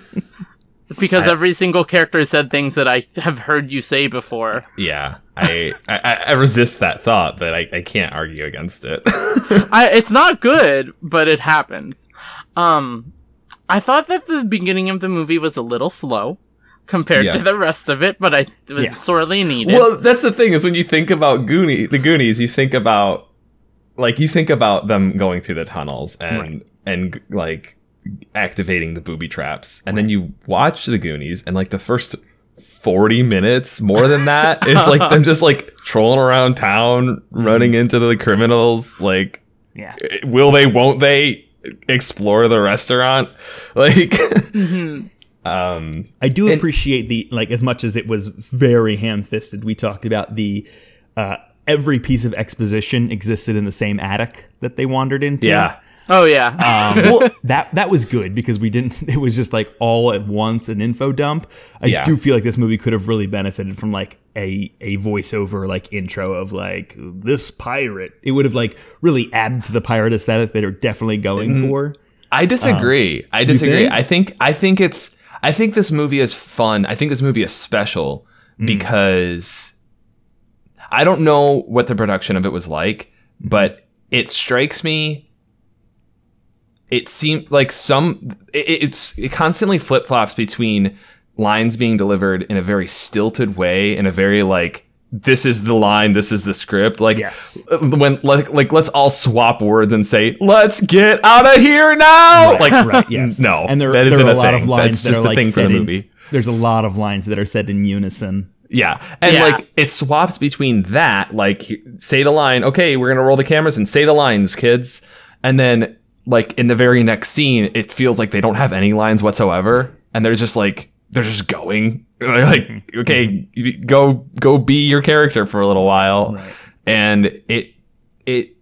C: Because every single character said things that I have heard you say before.
B: yeah. I, I, I resist that thought, but I, I can't argue against it.
C: I, it's not good, but it happens. Um, I thought that the beginning of the movie was a little slow compared
B: Yeah.
C: to the rest of it, but I it was
D: Yeah.
C: sorely needed.
B: well, that's the thing is when you think about Goonie, the Goonies, you think about like you think about them going through the tunnels and
D: Right.
B: and like activating the booby traps, and then you watch the Goonies, and like the first. 40 minutes more than that is like them just like trolling around town mm-hmm. running into the criminals like
D: yeah
B: will they won't they explore the restaurant like mm-hmm. Um
D: I do
B: And-
D: appreciate the like as much as it was very ham-fisted. We talked about the uh, every piece of exposition existed in the same attic that they wandered into.
B: yeah
C: oh yeah.
D: Um, well, that that was good because we didn't. It was just like all at once an info dump. I
B: Yeah.
D: do feel like this movie could have really benefited from like a a voiceover like intro of like this pirate. It would have like really added to the pirate aesthetic that they're definitely going for.
B: i disagree i disagree
D: think?
B: i think i think it's i think this movie is fun. I think this movie is special hmm. because i don't know what the production of it was like hmm. but it strikes me it seemed like some it, it's it constantly flip-flops between lines being delivered in a very stilted way in a very like this is the line this is the script like
D: Yes.
B: when like like let's all swap words and say let's get out of here now like
D: right. Yes.
B: no
D: And there,
B: that
D: there
B: isn't
D: are a
B: a
D: lot
B: thing.
D: of lines
B: That's
D: that
B: just
D: are
B: a
D: like
B: thing for
D: said
B: the
D: in-
B: movie
D: There's a lot of lines that are said in unison.
B: Yeah. And
C: Yeah.
B: like it swaps between that, like say the line, okay, we're gonna roll the cameras and say the lines, kids. And then like in the very next scene, it feels like they don't have any lines whatsoever. And they're just like they're just going. They're like, okay, go go be your character for a little while.
D: Right.
B: And it it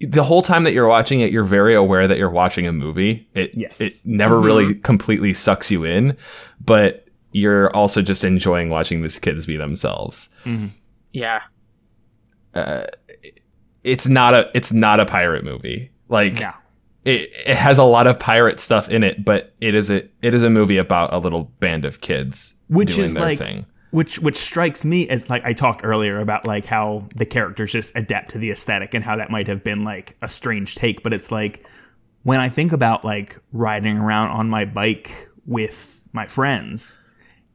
B: the whole time that you're watching it, you're very aware that you're watching a movie. It
D: Yes.
B: it never mm-hmm. really completely sucks you in, but you're also just enjoying watching these kids be themselves. Mm-hmm.
C: yeah.
B: Uh, it's not a it's not a pirate movie. Like
D: Yeah.
B: It, it has a lot of pirate stuff in it, but it is a it is a movie about a little band of kids
D: which
B: doing
D: is
B: their
D: like
B: thing.
D: which which strikes me as like I talked earlier about like how the characters just adapt to the aesthetic and how that might have been like a strange take, but it's like when I think about like riding around on my bike with my friends,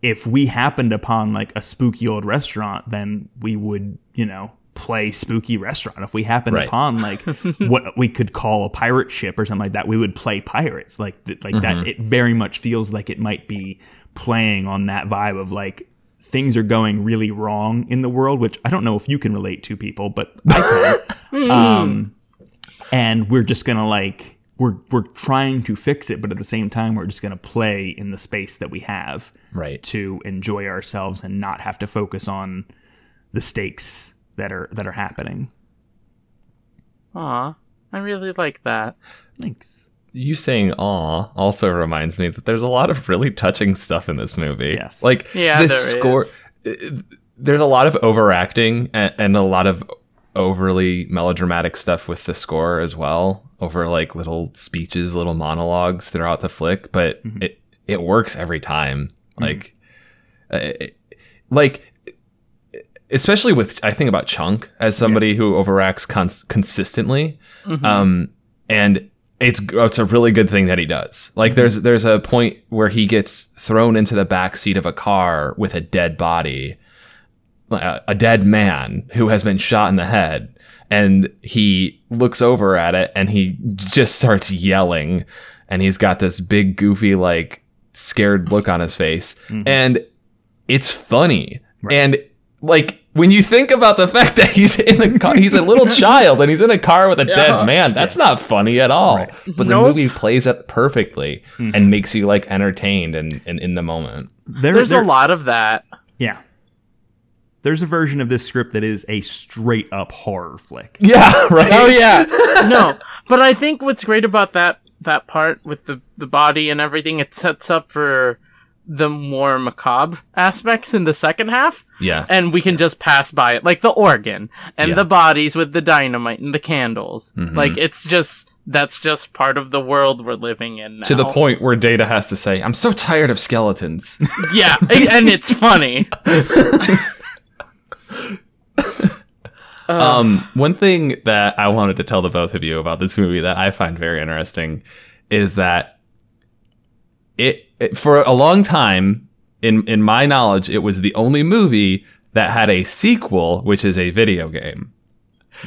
D: if we happened upon like a spooky old restaurant, then we would, you know, play spooky restaurant. If we happened
B: Right.
D: upon like what we could call a pirate ship or something like that, we would play pirates. Like th- like that it very much feels like it might be playing on that vibe of like things are going really wrong in the world, which I don't know if you can relate to people, but I can. um and we're just gonna like we're we're trying to fix it, but at the same time, we're just going to play in the space that we have
B: Right.
D: to enjoy ourselves and not have to focus on the stakes that are that are happening.
C: Aw, I really like that.
D: Thanks.
B: You saying "aw" also reminds me that there's a lot of really touching stuff in this movie.
D: Yes.
B: like
C: Yeah,
B: the
C: there
B: score.
C: is.
B: There's a lot of overacting and, and a lot of overly melodramatic stuff with the score as well, over like little speeches, little monologues throughout the flick. But it it works every time. Like, uh, it- like especially with I think about Chunk as somebody who overacts cons- consistently, mm-hmm. um, and it's it's a really good thing that he does. Like mm-hmm. there's there's a point where he gets thrown into the back seat of a car with a dead body, a, a dead man who has been shot in the head, and he looks over at it and he just starts yelling, and he's got this big goofy like scared look on his face, mm-hmm. and it's funny. And like when you think about the fact that he's in a car, he's a little child and he's in a car with a
C: Yeah.
B: dead man. That's not funny at all.
D: Right.
B: But the movie plays it perfectly and mm-hmm. makes you like entertained and, and in the moment.
D: There,
C: There's
D: there-
C: a lot of that.
D: Yeah. There's a version of this script that is a straight up horror flick.
B: Yeah, right.
C: Oh yeah. no, but I think what's great about that that part with the the body and everything, it sets up for the more macabre aspects in the second half,
B: Yeah.
C: and we can just pass by it, like the organ and
B: Yeah.
C: the bodies with the dynamite and the candles.
B: Mhm.
C: Like it's just that's just part of the world we're living in now.
B: to the point where Data has to say, "I'm so tired of skeletons."
C: yeah, and it's funny.
B: um, one thing that I wanted to tell the both of you about this movie that I find very interesting is that it, it for a long time, in in my knowledge, it was the only movie that had a sequel, which is a video game.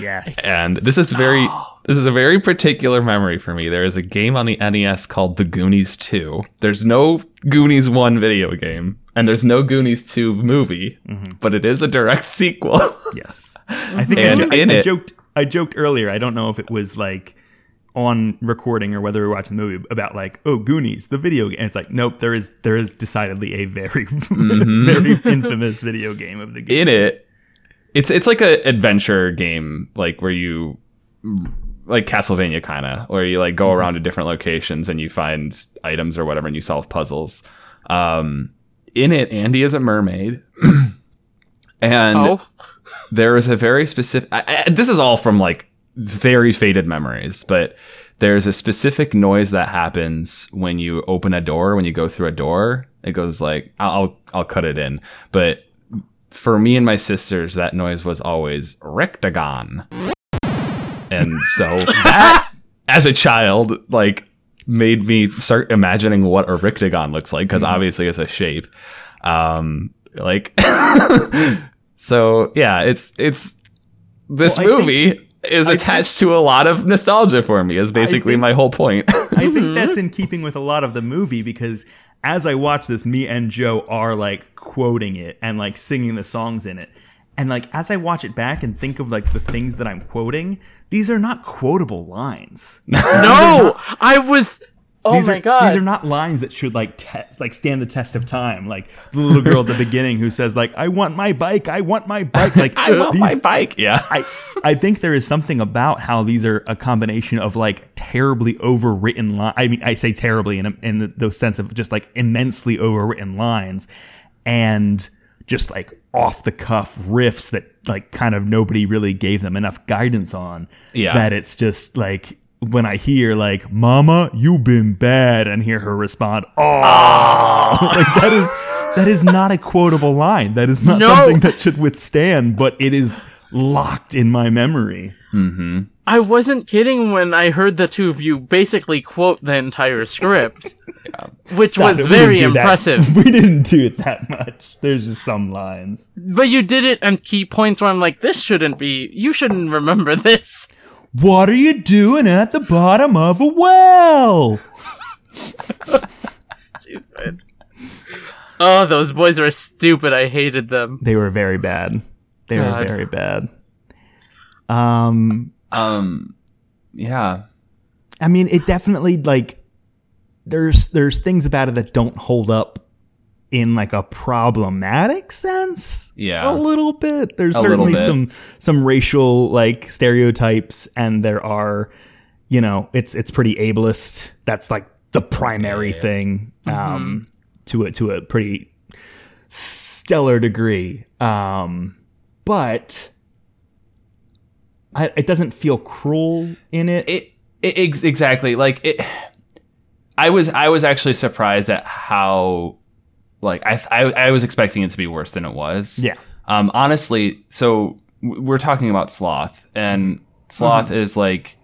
D: Yes.
B: And this is very oh. this is a very particular memory for me. There is a game on the NES called The Goonies 2. There's no Goonies 1 video game and there's no Goonies 2 movie, mm-hmm. but it is a direct sequel.
D: yes. I think I,
B: And
D: jo- I-
B: in
D: I
B: it-
D: joked I joked earlier, I don't know if it was like on recording or whether we were watching the movie about like, oh Goonies, the video game. And it's like, nope, there is there is decidedly a very very infamous video game of the game.
B: in it. It's it's like an adventure game like where you like Castlevania kind of where you like go around to different locations and you find items or whatever and you solve puzzles. Um in it Andy is a mermaid. And
C: Oh,
B: there is a very specific I, I, this is all from like very faded memories but there's a specific noise that happens when you open a door when you go through a door. It goes like i'll i'll, I'll cut it in. But for me and my sisters that noise was always rectagon. And so that as a child like made me start imagining what a rectagon looks like because obviously it's a shape. Um like so yeah it's it's this
D: Well,
B: movie is
D: I
B: attached to a lot of nostalgia for me is basically
D: think-
B: my whole point
D: I think mm-hmm. that's in keeping with a lot of the movie because as I watch this, me and Joe are like quoting it and like singing the songs in it. And like as I watch it back and think of like the things that I'm quoting, these are not quotable lines.
C: no! I was. Oh
D: these
C: my
D: are,
C: god!
D: These are not lines that should like te- like stand the test of time. Like the little girl at the beginning who says like I want my bike, I want my bike. Like
B: i want
D: these,
B: my bike yeah
D: I I think there is something about how these are a combination of like terribly overwritten line. I mean, I say terribly in in the, the sense of just like immensely overwritten lines, and just like off the cuff riffs that like kind of nobody really gave them enough guidance on.
B: Yeah.
D: that it's just like when I hear like "Mama, you've been bad," and hear her respond, "Oh," like that is that is not a quotable line. That is not
C: No.
D: something that should withstand, but it is locked in my memory. Mm-hmm.
C: I wasn't kidding when I heard the two of you basically quote the entire script, which
D: Stop
C: was
D: it. We didn't
C: very
D: do that.
C: impressive.
D: We didn't do it that much. There's just some lines.
C: But you did it on key points where I'm like, this shouldn't be. You shouldn't remember this.
D: What are you doing at the bottom of a well?
C: Stupid. Oh, those boys were stupid. I hated them.
D: They were very bad. They were very bad. Um,
B: um yeah
D: I mean, it definitely like there's there's things about it that don't hold up in like a problematic sense.
B: Yeah.
D: a little bit. There's
B: A
D: certainly
B: bit.
D: some some racial like stereotypes, and there are, you know, it's it's pretty ableist. That's like the primary thing um, to a to a pretty stellar degree. Um, but I, it doesn't feel cruel in it.
B: it, it ex- exactly like it i was i was actually surprised at how like I, I i was expecting it to be worse than it was.
D: Yeah.
B: um honestly so we're talking about sloth and sloth is like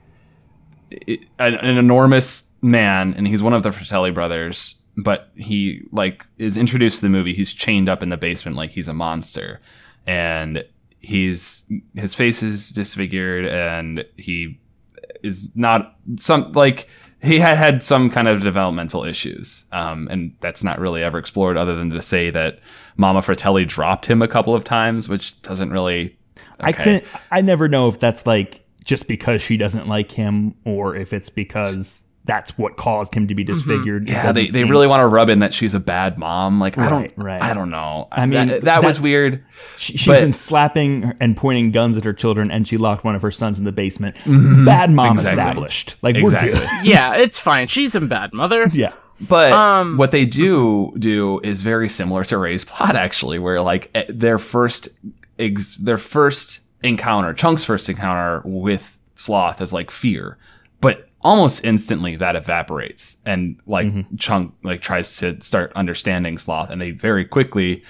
B: an, an enormous man and he's one of the fratelli brothers but he like is introduced to the movie. He's chained up in the basement like he's a monster and he's his face is disfigured and he is not some like he had had some kind of developmental issues um, and that's not really ever explored other than to say that mama fratelli dropped him a couple of times which doesn't really
D: I
B: okay.
D: couldn't. I never know if that's like just because she doesn't like him, or if it's because that's what caused him to be disfigured.
B: Mm-hmm. yeah they, they really want to rub in that she's a bad mom like i don't
D: right.
B: i don't know
D: I mean,
B: that, that was weird
D: She, she's
B: but-
D: been slapping and pointing guns at her children, and she locked one of her sons in the basement. Bad mom
B: Mm-hmm. Exactly.
D: established. Like
B: exactly
D: we're good.
C: yeah, it's fine. She's a bad mother.
D: Yeah.
B: But
C: Um,
B: what they do do is very similar to Ray's plot, actually, where like eh, their first ex- their first encounter, Chunk's first encounter with Sloth is like fear, but almost instantly that evaporates, and like mm-hmm. Chunk like tries to start understanding Sloth, and they very quickly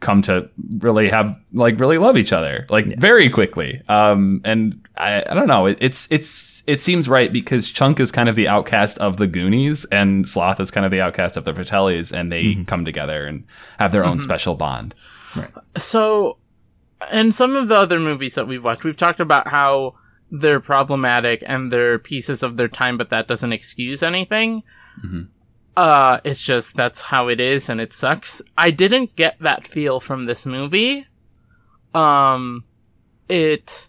B: come to really have like really love each other like very quickly. Um and i i don't know. It, it's it's it seems right because chunk is kind of the outcast of the goonies and sloth is kind of the outcast of the fratellis and they mm-hmm. come together and have their own mm-hmm. special bond. Right.
C: So, in some of the other movies that we've watched, we've talked about how they're problematic and they're pieces of their time, but that doesn't excuse anything. Uh, it's just that's how it is, and it sucks. I didn't get that feel from this movie. Um, it,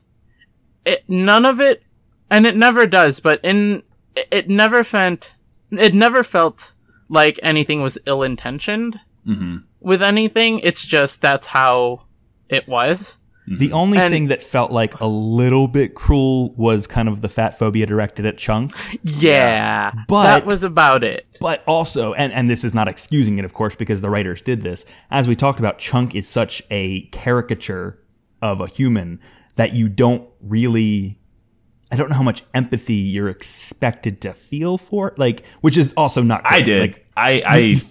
C: it none of it, and it never does. But in it, it never felt, it never felt like anything was ill intentioned
B: mm-hmm.
C: with anything. It's just that's how it was.
D: The mm-hmm. only
C: And-
D: thing that felt like a little bit cruel was kind of the fat phobia directed at Chunk.
C: Yeah,
D: But-
C: that was about it.
D: But also, and, and this is not excusing it, of course, because the writers did this. As we talked about, Chunk is such a caricature of a human that you don't really. I don't know how much empathy you're expected to feel for like, which is also not.
B: i did
D: Like,
B: i i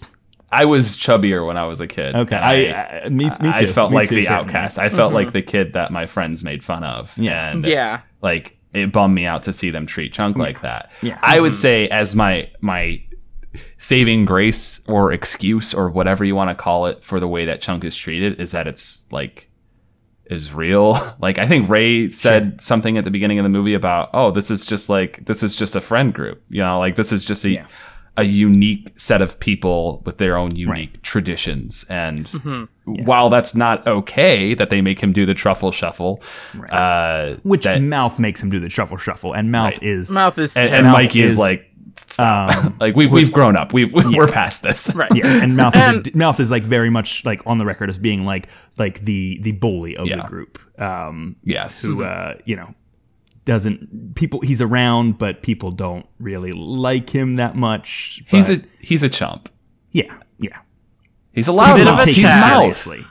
B: i was chubbier when i was a kid
D: okay,
B: and
D: I, I, me, me too.
B: I felt
D: Me
B: like
D: too,
B: the
D: certainly.
B: outcast. I felt mm-hmm. like the kid that my friends made fun of.
D: Yeah.
B: And
C: Yeah.
B: like it bummed me out to see them treat Chunk like that.
D: Yeah.
B: I would say as my my saving grace or excuse or whatever you want to call it for the way that Chunk is treated is that it's like is real. Like I think Ray said something at the beginning of the movie about, "Oh, this is just like this is just a friend group." You know, like this is just a
D: Yeah.
B: A unique set of people with their own unique traditions. And while that's not okay that they make him do the truffle shuffle, uh,
D: Which
B: that-
D: Mouth makes him do the truffle shuffle, and Mouth
B: Right.
D: is
C: Mouth is
B: and, and Mikey is,
D: is-
B: like,
D: um,
B: like we've we've grown up. We've we're past this.
C: right.
D: yeah, and Mouth
C: And-
D: is a, Mouth is like very much like on the record as being like like the the bully of
B: Yeah.
D: the group. Um,
B: Yes.
D: who uh, you know doesn't people he's around, but people don't really like him that much.
B: He's a he's a chump.
D: yeah yeah.
B: He's a loud
C: bit of
B: mouth.
C: a
B: He's
C: chat.
B: mouth.
D: seriously.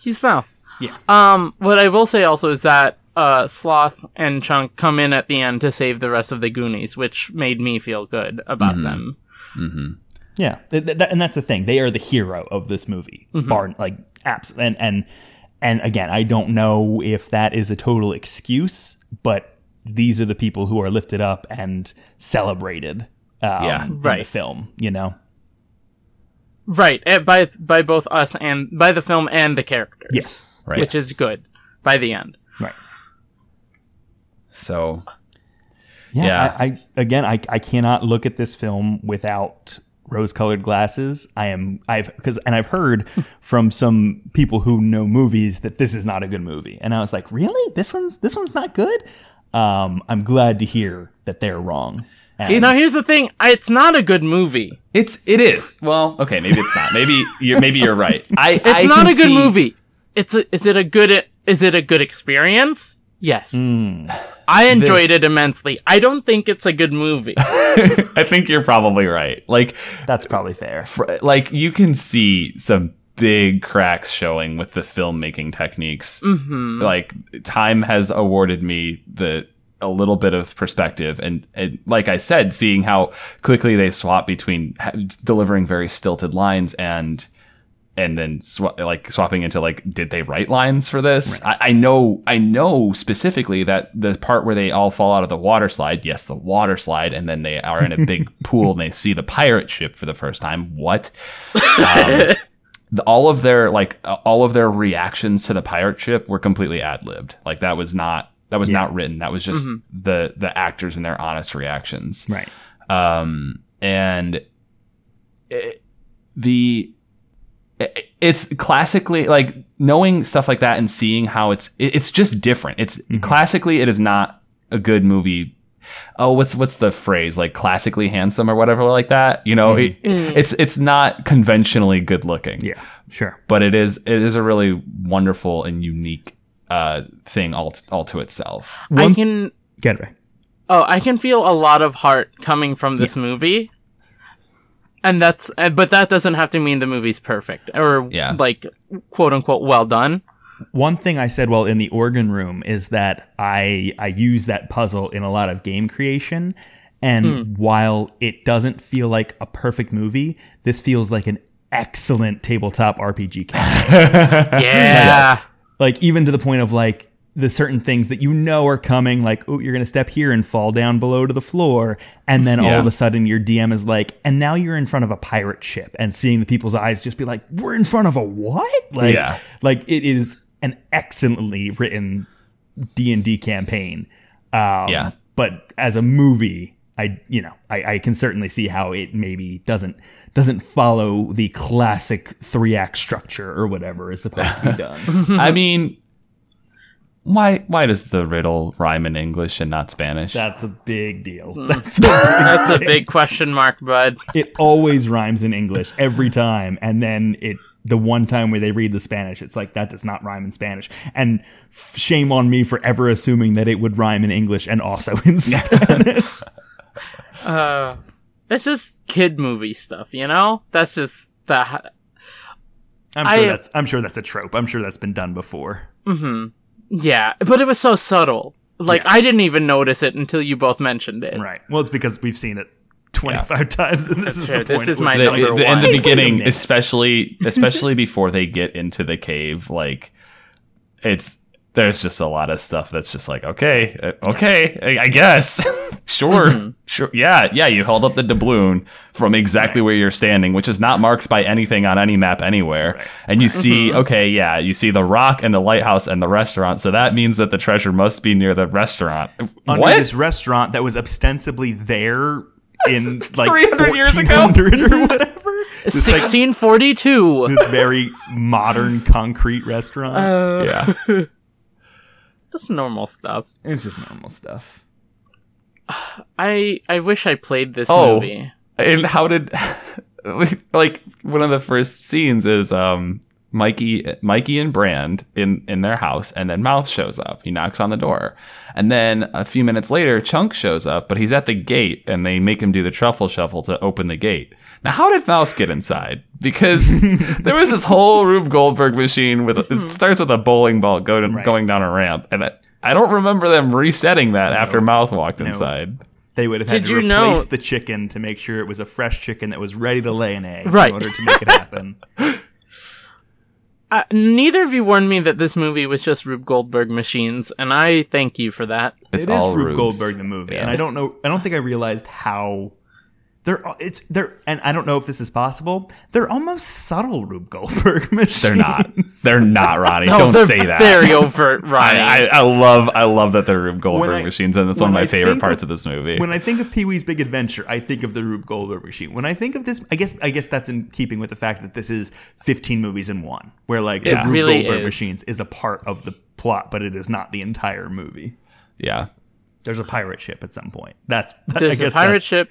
C: He's Mouth.
D: Yeah.
C: Um, what I will say also is that uh, Sloth and Chunk come in at the end to save the rest of the Goonies, which made me feel good about them.
D: Yeah, th- th- and that's the thing. They are the hero of this movie, bar like apps. And and and again, I don't know if that is a total excuse, but these are the people who are lifted up and celebrated. Um,
B: Yeah.
D: in the film, you know.
C: Right, eh, by by both us and by the film and the characters.
D: Yes,
B: Right.
C: which is good by the end.
D: right.
B: So
D: Yeah,
B: Yeah.
D: I, I again, I I cannot look at this film without rose-colored glasses. I am I've because and I've heard from some people who know movies that this is not a good movie, and I was like, really, this one's this one's not good. Um, I'm glad to hear that they're wrong.
E: And
C: Now here's the thing: it's not a good movie.
B: It's it is. Well, okay, maybe it's not. Maybe you're maybe you're right. I
C: It's
B: I
C: not a good
B: see-
C: movie. It's a, is it a good is it a good experience? Yes. I enjoyed it immensely. I don't think it's a good movie.
B: I think you're probably right. Like
E: that's probably fair.
B: fr- like you can see some big cracks showing with the filmmaking techniques.
C: hmm
B: Like time has awarded me the a little bit of perspective and, and like I said seeing how quickly they swap between ha- delivering very stilted lines and and then swa- like swapping into like did they write lines for this? I, I know i know specifically that the part where they all fall out of the water slide yes the water slide and then they are in a big pool and they see the pirate ship for the first time. What? Um, the, all of their like uh, all of their reactions to the pirate ship were completely ad-libbed like that was not that was not written that was just the the actors and their honest reactions
D: Right.
B: um, and it, the it- it's classically like knowing stuff like that and seeing how it's it- it's just different. It's classically it is not a good movie. Oh, what's what's the phrase like classically handsome or whatever like that? You know, it, it's it's not conventionally good looking.
D: Yeah. Sure.
B: but it is it is a really wonderful and unique uh, thing all all to itself.
C: I can
D: Get it.
C: oh I can feel a lot of heart coming from this movie, and that's but that doesn't have to mean the movie's perfect or
B: Yeah.
C: like quote unquote well done.
D: One thing I said while in the organ room is that I I use that puzzle in a lot of game creation. And hmm. while it doesn't feel like a perfect movie, this feels like an excellent tabletop RPG campaign.
C: Yeah.
D: like even to the point of like the certain things that you know are coming, like, oh, you're gonna step here and fall down below to the floor, and then all of a sudden your DM is like, and now you're in front of a pirate ship, and seeing the people's eyes just be like, we're in front of a what? Like,
B: Yeah.
D: like it is an excellently written D and D campaign. Um,
B: Yeah.
D: but as a movie, I you know I, I can certainly see how it maybe doesn't doesn't follow the classic three act structure or whatever is supposed to be done.
B: I mean, why why does the riddle rhyme in English and not Spanish?
D: That's a big deal.
C: Hmm.
D: That's
C: That's a big question mark, bud.
D: it always rhymes in English every time, and then it the one time where they read the Spanish, it's like that does not rhyme in Spanish. And f- shame on me for ever assuming that it would rhyme in English and also in Spanish.
C: Uh, it's just kid movie stuff, you know. That's just that.
D: I'm sure
C: I-
D: that's I'm sure that's a trope. I'm sure that's been done before. Hmm.
C: Yeah, but it was so subtle. Like I didn't even notice it until you both mentioned it.
D: Right. Well, it's because we've seen it 25 times, and this is
C: true.
D: the
C: This is my
B: the,
C: number
B: the- in the
C: one.
D: Hey, wait a
B: beginning, especially especially before they get into the cave, like it's there's just a lot of stuff that's just like okay, uh, okay, I, I guess, sure,
C: Mm-hmm.
B: sure, yeah, yeah. You held up the doubloon from exactly where you're standing, which is not marked by anything on any map anywhere, and you see,
C: Mm-hmm.
B: okay, yeah, you see the rock and the lighthouse and the restaurant, so that means that the treasure must be near the restaurant.
D: under
B: what?
D: this restaurant that was ostensibly there in like
B: 300 years ago.
D: 1400 or whatever. This, like,
C: Sixteen forty two.
D: this very modern concrete restaurant.
C: Uh,
B: yeah.
C: just normal stuff.
D: it's just normal stuff.
C: I I wish I played this
B: Oh.
C: movie.
B: And how did like one of the first scenes is um Mikey Mikey and Brand in in their house and then Mouth shows up. He knocks on the door. And then a few minutes later Chunk shows up, but he's at the gate and they make him do the truffle shuffle to open the gate. Now how did Mouth get inside? Because there was this whole Rube Goldberg machine with it hmm. starts with a bowling ball going
D: Right.
B: going down a ramp and I, I don't remember them resetting that after Mouth walked inside.
D: They would have had
C: Did
D: to
C: you know-
D: replace the chicken to make sure it was a fresh chicken that was ready to lay an egg
C: Right.
D: in order to make it happen.
C: Uh, neither of you warned me that this movie was just Rube Goldberg machines, and I thank you for that.
B: It's
D: It is
B: all
D: Rube
B: Rubes.
D: Goldberg the movie,
B: Yeah.
D: and I don't know. I don't think I realized how they're. It's they're, and I don't know if this is possible. They're almost subtle Rube Goldberg machines.
B: They're not. They're not, Ronnie.
C: No,
B: Don't say that.
C: Very overt, Ronnie.
B: I, I, I love I love that they're Rube Goldberg
D: I-
B: machines, and that's one of my
D: I
B: favorite parts
D: of-
B: of, this movie.
D: When I think of Pee Wee's Big Adventure, I think of the Rube Goldberg machine. When I think of this, I guess I guess that's in keeping with the fact that this is 15 movies in one, where like
B: Yeah.
D: the Rube
C: Really
D: Goldberg
C: is.
D: machines is a part of the plot, but it is not the entire movie.
B: yeah,
D: There's a pirate ship at some point. That's I
C: There's a
D: guess
C: pirate
D: that's-
C: ship.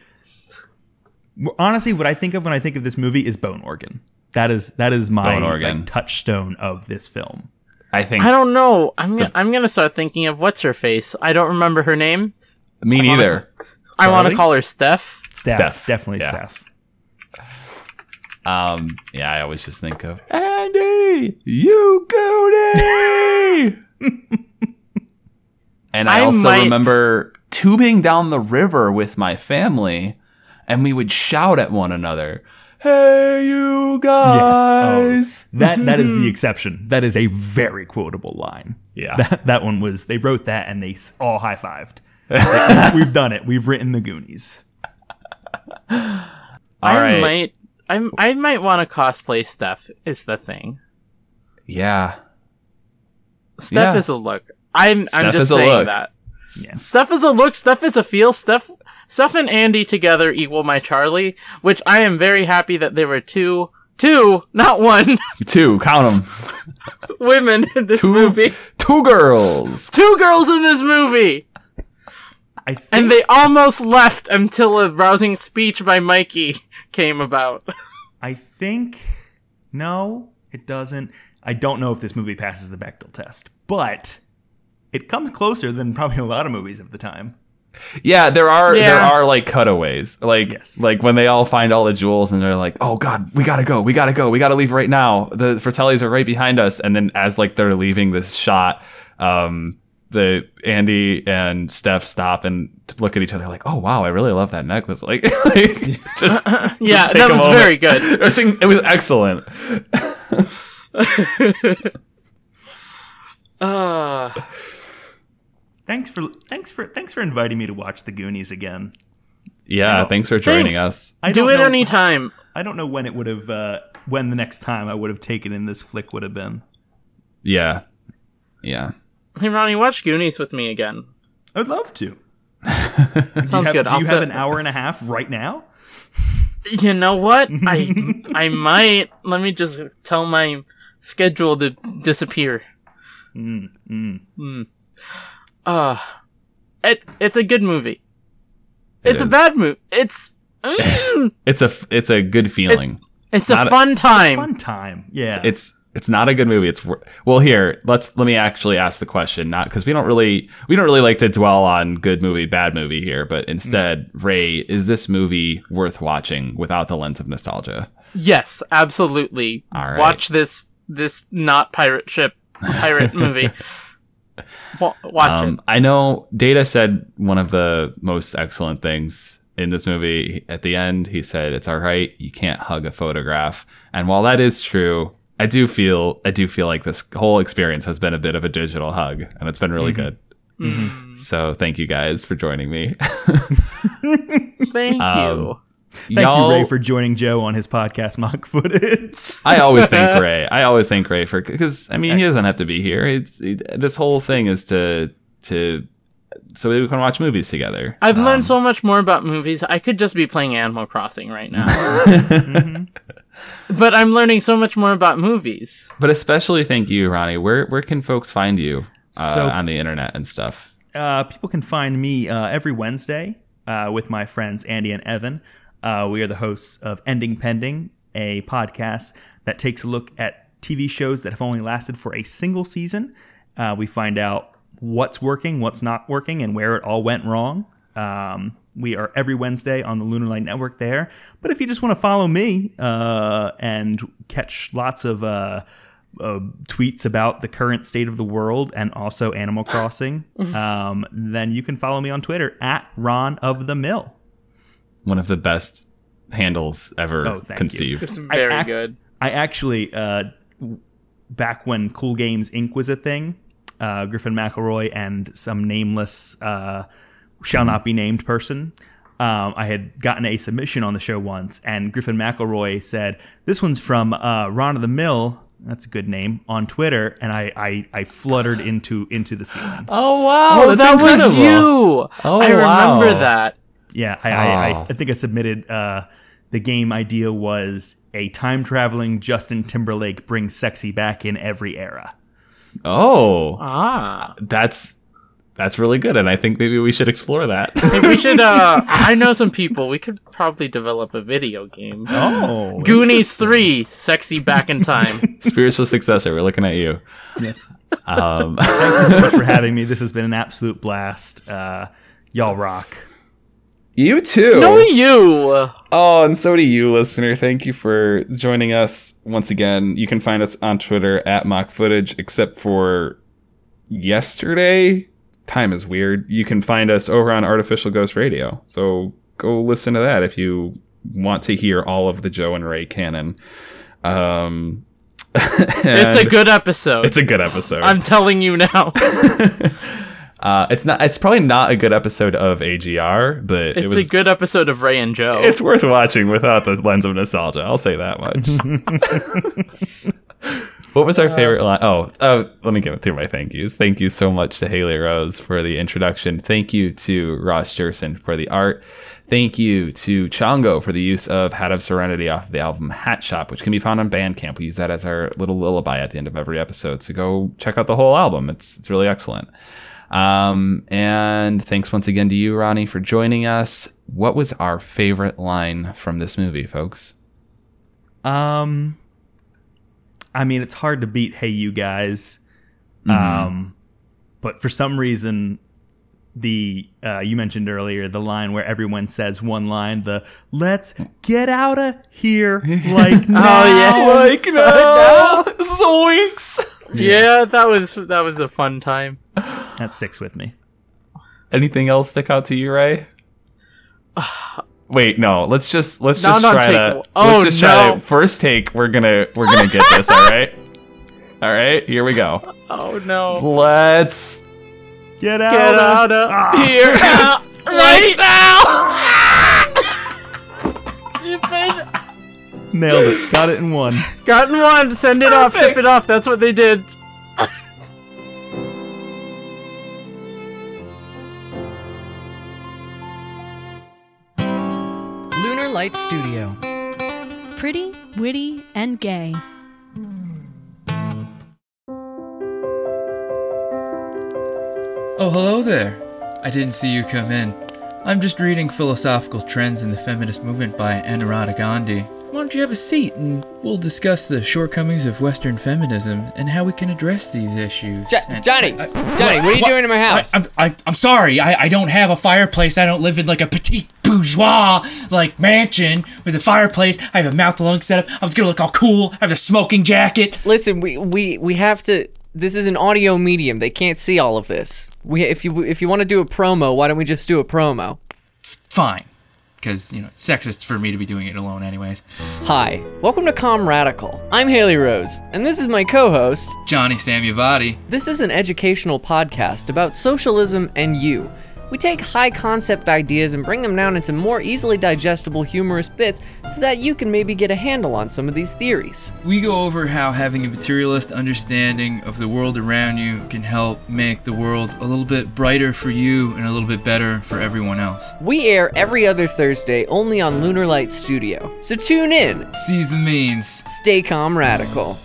D: Honestly, what I think of when I think of this movie is Bone Organ. That is that is my
B: Bone Organ.
D: like, touchstone of this film.
B: I think
C: I don't know. I'm gonna, I'm gonna start thinking of what's her face. I don't remember her name.
B: me neither.
C: I want to call her Steph.
D: Steph,
B: Steph,
D: definitely
B: yeah.
D: Steph.
B: Um, yeah, I always just think of Andy, you goody. and I,
C: I
B: also
C: might-
B: remember tubing down the river with my family, and we would shout at one another, "Hey, you guys!"
D: Oh, that that is the exception. That is a very quotable line.
B: Yeah.
D: That that one was they wrote that and they all high fived. We've done it. We've written the Goonies.
B: All
C: I
B: right.
C: might. I I might want to cosplay Steph. Is the thing.
B: Yeah.
C: Steph
B: Yeah.
C: is a look. I'm I'm
B: Steph
C: just
B: is a
C: saying
B: look.
C: that.
D: Yeah.
C: Steph is a look. Steph is a feel. Steph Steph and Andy together equal my Charlie, which I am very happy that there were two two, not one,
B: Two, count them.
C: women in this
B: Two,
C: movie.
B: two girls.
C: Two girls in this movie.
D: I think,
C: And they almost left until a rousing speech by Mikey came about.
D: I think no, it doesn't. I don't know if this movie passes the Bechdel test, but it comes closer than probably a lot of movies of the time.
B: Yeah, there are there are like cutaways, like
D: Yes.
B: like when they all find all the jewels and they're like, "Oh God, we gotta go, we gotta go, we gotta leave right now." The Fratellis are right behind us, and then as like they're leaving this shot, um, the Andy and Steph stop and look at each other like, "Oh wow, I really love that necklace." Like, like just
C: Yeah,
B: just
C: that was
B: moment.
C: very good.
B: It was, it was excellent.
C: Uh,
D: Thanks for thanks for thanks for inviting me to watch the Goonies again.
B: Yeah,
D: know,
B: thanks for joining
C: thanks.
B: us.
D: I
C: do it
D: know-
C: anytime.
D: I don't know when it would have uh, when the next time I would have taken in this flick would have been.
B: Yeah, yeah.
C: Hey Ronnie, watch Goonies with me again.
D: I'd love to.
C: Sounds
D: have,
C: good.
D: Do
C: I'll
D: you have an hour and a half right now?
C: You know what? I I might. Let me just tell my schedule to disappear.
D: Mm, mm.
C: Hmm. Uh, it it's a good movie.
B: It
C: it's a bad movie. It's mm,
B: It's a it's a good feeling.
C: it's a
B: Not a-
C: fun time.
D: Fun time. Yeah.
B: it's it's not a good movie. It's well here. Let's let me actually ask the question, not because we don't really we don't really like to dwell on good movie, bad movie here, but instead, Ray, is this movie worth watching without the lens of nostalgia?
C: Yes, absolutely.
B: All right.
C: Watch this this not pirate ship pirate movie. Wa- watch
B: Um, I know Data said one of the most excellent things in this movie. At the end, he said, "It's all right. You can't hug a photograph." And while that is true, I do feel I do feel like this whole experience has been a bit of a digital hug, and it's been really good.
C: it.
B: So thank you guys for joining me.
C: Thank
B: Um,
C: you.
D: Thank
B: Y'all-
D: you, Ray, for joining Joe on his podcast mock footage.
B: I always thank Ray. I always thank Ray for because I mean he doesn't have to be here. It's, it, this whole thing is to to so that we can watch movies together.
C: I've
B: Um,
C: learned so much more about movies. I could just be playing Animal Crossing right now. but I'm learning so much more about movies.
B: But especially thank you, Ronnie. Where where can folks find you uh,
D: So-
B: on the internet and stuff?
D: Uh, people can find me uh, every Wednesday uh, with my friends Andy and Evan. Uh, we are the hosts of Ending Pending, a podcast that takes a look at TV shows that have only lasted for a single season. Uh, we find out what's working, what's not working, and where it all went wrong. Um, we are every Wednesday on the Lunar Light Network there. But if you just want to follow me uh, and catch lots of uh, uh, tweets about the current state of the world and also Animal Crossing, um, then you can follow me on Twitter at Ron of the Mill.
B: One of the best handles ever
D: Oh, thank you.
B: conceived.
C: It's
D: I
C: very
D: ac-
C: good.
D: I actually, uh, back when Cool Games Inc. was a thing, uh, Griffin McElroy and some nameless, uh, shall not be named person. Um, I had gotten a submission on the show once, and Griffin McElroy said, "This one's from uh, Ron of the Mill. That's a good name on Twitter." And I, I, I fluttered into into the ceiling.
B: Oh wow,
C: Oh, that was you.
B: Oh,
C: I remember
B: wow.
C: that.
D: Yeah, I, I, I,
B: Oh.
D: I think I submitted. Uh, the game idea was a time traveling Justin Timberlake brings sexy back in every era.
B: Oh,
C: Ah.
B: that's That's really good, and I think maybe we should explore that.
C: If we should, uh, I know some people. We could probably develop a video game.
D: Oh,
C: Goonies 3, Sexy Back in Time.
B: Spiritual successor, we're looking at you.
D: yes.
B: Um,
D: Thank you so much for having me. This has been an absolute blast. Uh, y'all rock.
B: You too.
C: no, you!
B: Oh, and so do you, listener. Thank you for joining us once again. You can find us on Twitter at mock footage, except for yesterday. Time is weird. You can find us over on Artificial Ghost Radio. So go listen to that if you want to hear all of the Joe and Ray canon. Um,
C: It's a good episode.
B: it's a good episode.
C: I'm telling you now.
B: uh, it's not. It's probably not a good episode of AGR, but it
C: It's
B: was
C: a good episode of Ray and Joe.
B: It's worth watching without the lens of nostalgia. I'll say that much. what was our favorite line? Oh, uh, let me get through my thank yous. Thank you so much to Haley Rose for the introduction. Thank you to Ross Jerson for the art. Thank you to Chongo for the use of Hat of Serenity off of the album Hat Shop, which can be found on Bandcamp. We use that as our little lullaby at the end of every episode. So go check out the whole album. It's it's really excellent. Um, and thanks once again to you, Ronnie, for joining us. What was our favorite line from this movie, folks?
D: Um, I mean, it's hard to beat "Hey, you guys," um, but for some reason, the uh, you mentioned earlier the line where everyone says one line, the "Let's get out of here" like now.
C: yeah.
B: Like, no, zoinks.
C: Yeah, that was that was a fun time.
D: that sticks with me.
B: Anything else stick out to you, Ray? Wait, no. Let's just let's
C: No,
B: just
C: no,
B: try
C: take
B: to
C: one.
B: let's
C: Oh,
B: just try
C: no.
B: to first take. We're gonna we're gonna get this. all right, all right. Here we go.
C: Oh no.
B: Let's
D: Get out!
C: Get
D: of-
C: out of
B: Ah.
C: here right now.
D: Nailed it. Got it in one.
C: Got in one. Send it off.
B: Tip
C: it off. That's what they did.
A: Lunar Light Studio.
E: Pretty, witty, and gay.
F: Oh, hello there. I didn't see you come in. I'm just reading Philosophical Trends in the Feminist Movement by Anuradha Gandhi. Why don't you have a seat and we'll discuss the shortcomings of Western feminism and how we can address these issues.
A: Jo-
F: And-
A: Johnny,
F: I- I-
A: Johnny, what are you doing in my house?
F: I, I'm sorry. I, I don't have a fireplace. I don't live in like a petite bourgeois like mansion with a fireplace. I have a mouth alone setup. I was gonna look all cool. I have a smoking jacket.
A: Listen, we, we we have to. This is an audio medium. They can't see all of this. We if you if you want to do a promo, why don't we just do a promo?
F: Fine. Because, you know, it's sexist for me to be doing it alone, anyways.
A: Hi, welcome to Com Radical. I'm Haley Rose, and this is my co-host.
F: Johnny Samuavati.
A: This is an educational podcast about socialism and you. We take high concept ideas and bring them down into more easily digestible, humorous bits so that you can maybe get a handle on some of these theories.
F: We go over how having a materialist understanding of the world around you can help make the world a little bit brighter for you and a little bit better for everyone else.
A: We air every other Thursday only on Lunar Light Studio. So tune in.
F: Seize the means.
A: Stay calm radical.